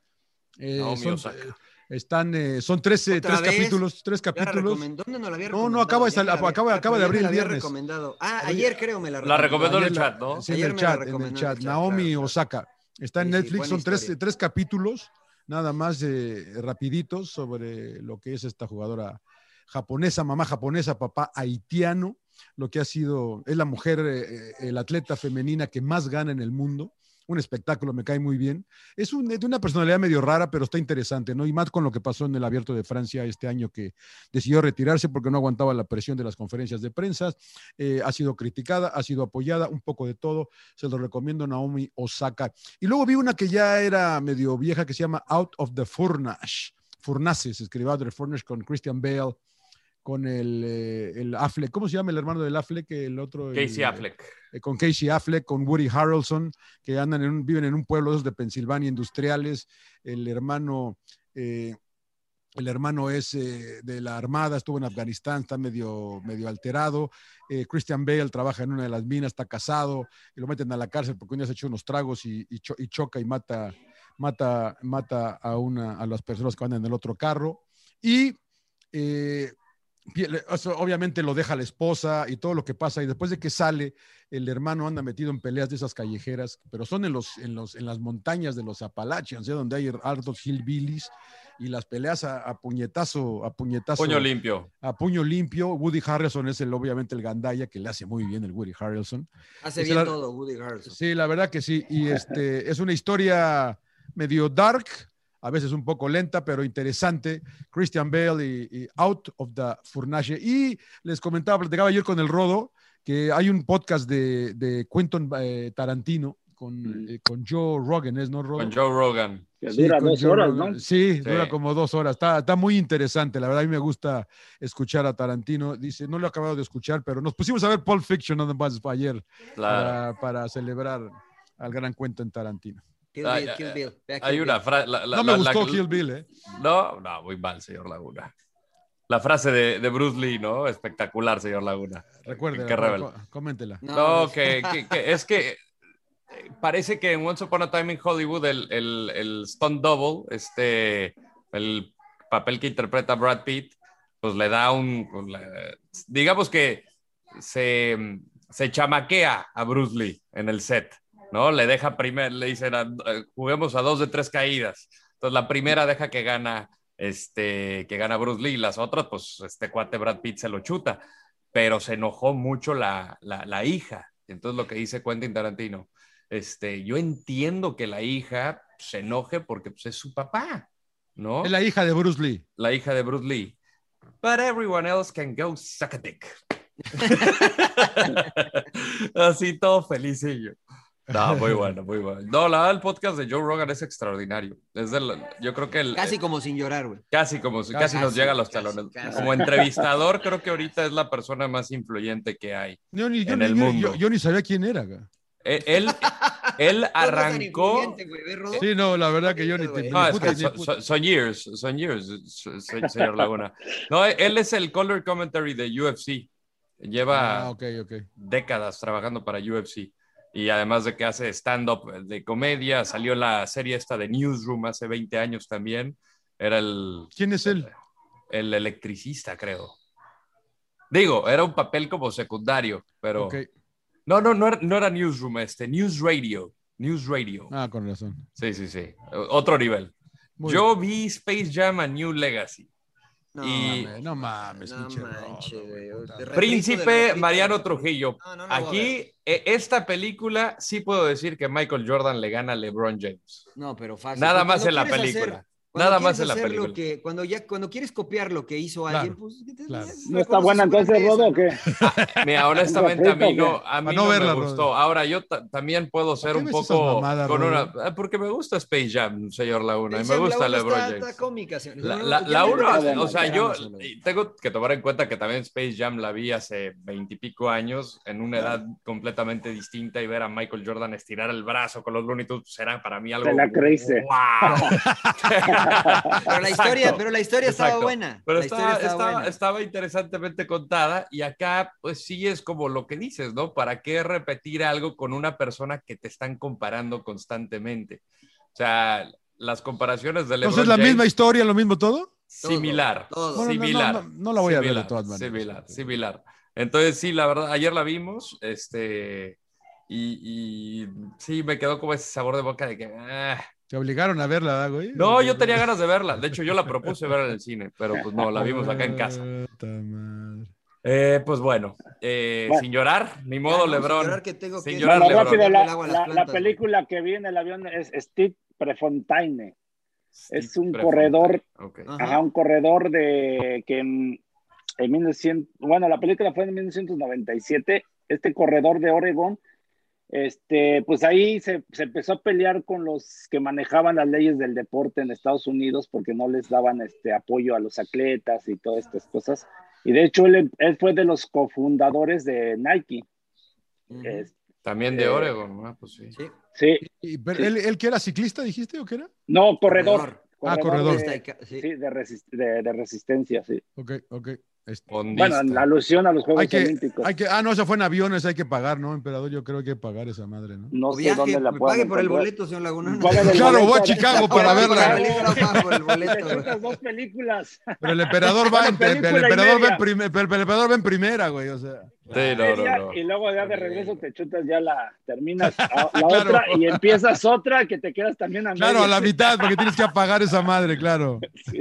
Eh, Naomi son, Osaka. eh, están, eh, son tres, eh, ¿Otra tres capítulos, tres la capítulos. recomendó, ¿Dónde no la había No, no, acaba de acaba- acaba de abrir el viernes. recomendado. Ah, Ayer- creo me la La recomendó. recomendó en el chat, ¿no? Sí, en el chat, en el recomendó chat. Naomi claro. Osaka. Está en Sí, Netflix, son tres, tres capítulos, nada más eh, rapiditos sobre lo que es esta jugadora japonesa, mamá japonesa, papá haitiano, lo que ha sido, es la mujer, eh, eh, el atleta femenina que más gana en el mundo. Un espectáculo, me cae muy bien. Es un- de una personalidad medio rara, pero está interesante, ¿no? Y más con lo que pasó en el Abierto de Francia este año, que decidió retirarse porque no aguantaba la presión de las conferencias de prensa. Eh, ha sido criticada, ha sido apoyada, un poco de todo. Se lo recomiendo Naomi Osaka. Y luego vi una que ya era medio vieja que se llama Out of the Furnace. Furnace, se escribió Out of the Furnace con Christian Bale, con el, eh, el Affleck. ¿Cómo se llama el hermano del Affleck? El otro. el- Casey Affleck. eh, con Casey Affleck, con Woody Harrelson, que andan en un- viven en un pueblo de Pensilvania, industriales. El hermano, eh, el hermano es de la Armada, estuvo en Afganistán, está medio, medio alterado. Christian Bale trabaja en una de las minas, está casado, y lo meten a la cárcel porque un día se unos tragos y, y cho- y choca y mata, mata, mata a, una, a las personas que van en el otro carro. Y eh, obviamente lo deja la esposa y todo lo que pasa. Y después de que sale, el hermano anda metido en peleas de esas callejeras, pero son en, los, en, los, en las montañas de los Appalachians, ¿eh? donde hay hartos hillbillies y las peleas a, a puñetazo, a puñetazo. Puño limpio. A puño limpio. Woody Harrelson es el, obviamente el gandaya que le hace muy bien el Woody Harrelson. Hace bien la- todo, Woody Harrelson. Sí, la verdad que sí. Y este es una historia medio dark, a veces un poco lenta, pero interesante. Christian Bale y, y Out of the Furnace. Y les comentaba, platicaba ayer con el Rodo, que hay un podcast de, de Quentin eh, Tarantino con, eh, con Joe Rogan, ¿es no, Rodo? Con Joe Rogan. Que dura dos Joe horas, Rogan. ¿no? Sí, Sí. dura como dos horas. Está, está muy interesante. La verdad, a mí me gusta escuchar a Tarantino. Dice, no lo he acabado de escuchar, pero nos pusimos a ver Pulp Fiction nada más ayer Claro. para, para celebrar al gran cuento en Tarantino. Kill Ay, Bill, Kill Bill. Hay una frase. No me gustó Kill Bill, ¿eh? No, no, muy mal, señor Laguna. La frase de, de Bruce Lee, ¿no? Espectacular, señor Laguna. Recuerde, coméntela. No, que, que- que es que parece que en Once Upon a Time in Hollywood el, el, el stunt double, este, el papel que interpreta Brad Pitt, pues le da un, pues, digamos que se, se chamaquea a Bruce Lee en el set, ¿no? Le deja primero, le dicen, a- eh, juguemos a dos de tres caídas. Entonces la primera deja que gana, este, que gana Bruce Lee, las otras, pues este cuate Brad Pitt se lo chuta, pero se enojó mucho la, la, la hija. Entonces lo que dice Quentin Tarantino, este, yo entiendo que la hija se enoje porque pues, es su papá, ¿no? Es la hija de Bruce Lee. la hija de Bruce Lee. But everyone else can go suck a dick. Así todo felicillo. No, muy bueno, muy bueno. No, la verdad, el podcast de Joe Rogan es extraordinario. Es del- yo creo que el, Casi como sin llorar, güey. casi como casi, Casi, nos llega a los casi, talones. casi. Como entrevistador, creo que ahorita es la persona más influyente que hay. Yo ni, yo En ni- el yo- mundo. yo- yo ni sabía quién era. güey. Eh, Él, él arrancó. Sí, no, la verdad que yo ni te. No, es que son, years, son years, se- se- señor Laguna. No, él es el color commentary de UFC. Lleva Ah, ok, ok. décadas trabajando para UFC. Y además de que hace stand-up de comedia, salió la serie esta de Newsroom hace 20 años también. Era el, ¿Quién es él? el electricista, creo. Digo, era un papel como secundario, pero... Ok. No, no, no era, no era Newsroom, este, News Radio. News Radio. Ah, con razón. Sí, sí, sí. Otro nivel. Muy Yo vi Space Jam a New Legacy. No, y mames, no mames, No güey. Príncipe Mariano. Trujillo. Aquí, e- esta película, sí puedo decir que Michael Jordan le gana a LeBron James. No, pero fácil. Nada más en la película. hacer- cuando Nada más en la hacer lo película. que- cuando, ya, cuando quieres copiar lo que hizo alguien, Claro, pues. ¿qué te- claro. ¿No está buena entonces, Rodo, o qué? Mira, honestamente a mí no, a mí no no verla, me gustó. Ahora yo ta- también puedo ser un poco mamadas, con una ah, porque me gusta Space Jam, señor Laguna, y me gusta la LeBron está- James. está cómica, señor. La, la, la uno, o sea, yo tengo que tomar en cuenta que también Space Jam la vi hace veintipico años, en una edad completamente distinta, y ver a Michael Jordan estirar el brazo con los Looney Tunes será para mí algo. Te la creíste. ¡Wow! Pero la historia, pero la historia estaba Exacto. buena. Pero la estaba, historia estaba, estaba- buena. estaba interesantemente contada y acá pues sí es como lo que dices, ¿no? ¿Para qué repetir algo con una persona que te están comparando constantemente? O sea, las comparaciones de LeBron Entonces, la James, misma historia, lo mismo todo. similar, Todo. Bueno, no, similar. no, no, no la voy a ver de similar, todas maneras. Similar, similar. Entonces sí, la verdad, ayer la vimos, este, y, y sí, me quedó como ese sabor de boca de que... ah. Te obligaron a verla, ¿verdad, güey. No, yo tenía ganas de verla. De hecho, yo la propuse ver en el cine, pero pues no, la vimos acá en casa. Eh, pues bueno, eh, Bueno. sin llorar, ni modo, sin llorar que tengo Sin que- llorar, rápido, la, película que vi en el avión es Steve Prefontaine. Es un Prefontaine. corredor, Ok. Ajá. ajá, un corredor de que en, en 1900, bueno, la película fue en 1997. Este corredor de Oregon, este, pues ahí se, se empezó a pelear con los que manejaban las leyes del deporte en Estados Unidos porque no les daban este apoyo a los atletas y todas estas cosas. Y de hecho, él, él fue de los cofundadores de Nike. También de Eh, Oregon, ¿no? Pues sí. Sí. sí, Y- pero Sí. ¿él, él que era ciclista, dijiste o qué era? no, corredor. Ah, corredor. de- Sí. sí, de, resist- de- de resistencia, sí. Ok, ok. Este. Bueno, en la alusión a los Juegos hay que, Olímpicos. hay que, ah, no, eso fue en aviones, hay que pagar, ¿no, emperador? Yo creo que hay que pagar esa madre, ¿no? No sé viaje, dónde la pague por el boleto, señor Laguna. Claro, voy a Chicago para verla. dos películas. Pero el emperador va, en, el, emperador va en primer- el emperador va en primera, güey, o sea. Sí, no, no, no. Y luego ya de regreso te chutas ya la, terminas la Claro. otra y empiezas otra que te quedas también a Claro, a la mitad, porque tienes que apagar esa madre, claro. Sí.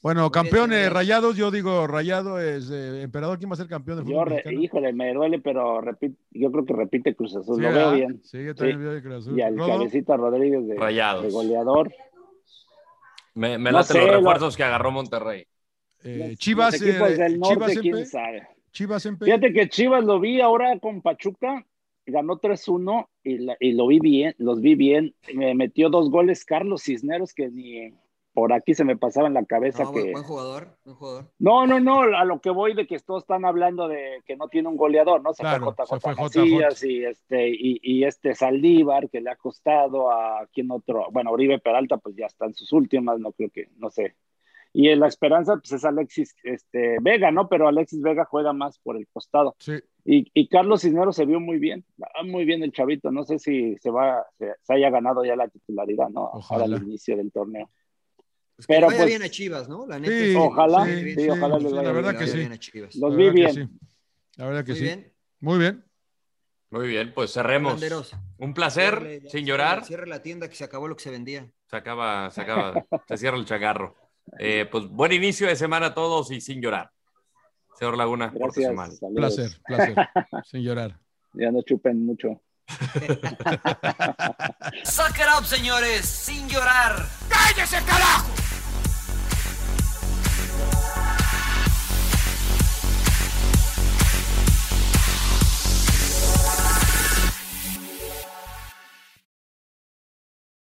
Bueno, campeones rayados, yo digo rayado es eh, emperador, ¿quién va a ser campeón del Yo, fútbol re- mexicano? híjole, me duele, pero repite, yo creo que repite Cruz Azul, Sí, lo veo bien. Sí, yo también Sí. veo de Cruz Azul. Y al Rodo, Cabecita Rodríguez de, Rayados. de goleador. Me, me No laten sé, los lo- refuerzos que agarró Monterrey. eh, Chivas, eh, del norte, Chivas, quién Empe, sabe. Chivas, Empe. Fíjate que Chivas lo vi ahora con Pachuca, ganó 3-1 y, la- y lo vi bien, los vi bien. Me metió dos goles Carlos Cisneros que ni por aquí se me pasaba en la cabeza No, que... buen, jugador, buen jugador. No, no, no, a lo que voy de que todos están hablando de que no tiene un goleador, ¿no? Se Claro, fue se JJ fue Macías y este, y, y este Saldívar, que le ha costado a quien otro, bueno, Oribe Peralta, pues ya está en sus últimas, no creo que, no sé. Y en la esperanza, pues es Alexis este, Vega, ¿no? Pero Alexis Vega juega más por el costado. Sí. Y, Carlos Cisneros se vio muy bien, muy bien el chavito. No sé si se va, se, haya ganado ya la titularidad, ¿no? Ojalá. al inicio del torneo. Pues Pero vaya pues, bien a Chivas, ¿no? La neta, sí, ojalá, sí, ojalá La verdad que sí. Los vi bien. La verdad que sí. Muy bien. Muy bien, pues cerremos. Un placer, sin llorar. Cierre la tienda que se acabó lo que se vendía. Se acaba, se acaba, se cierra el chagarro. Eh, pues buen inicio de semana a todos y sin llorar. Señor Laguna, Gracias, Placer, placer. sin llorar. Ya no chupen mucho. Suck it up, señores, sin llorar. ¡Cállese, carajo!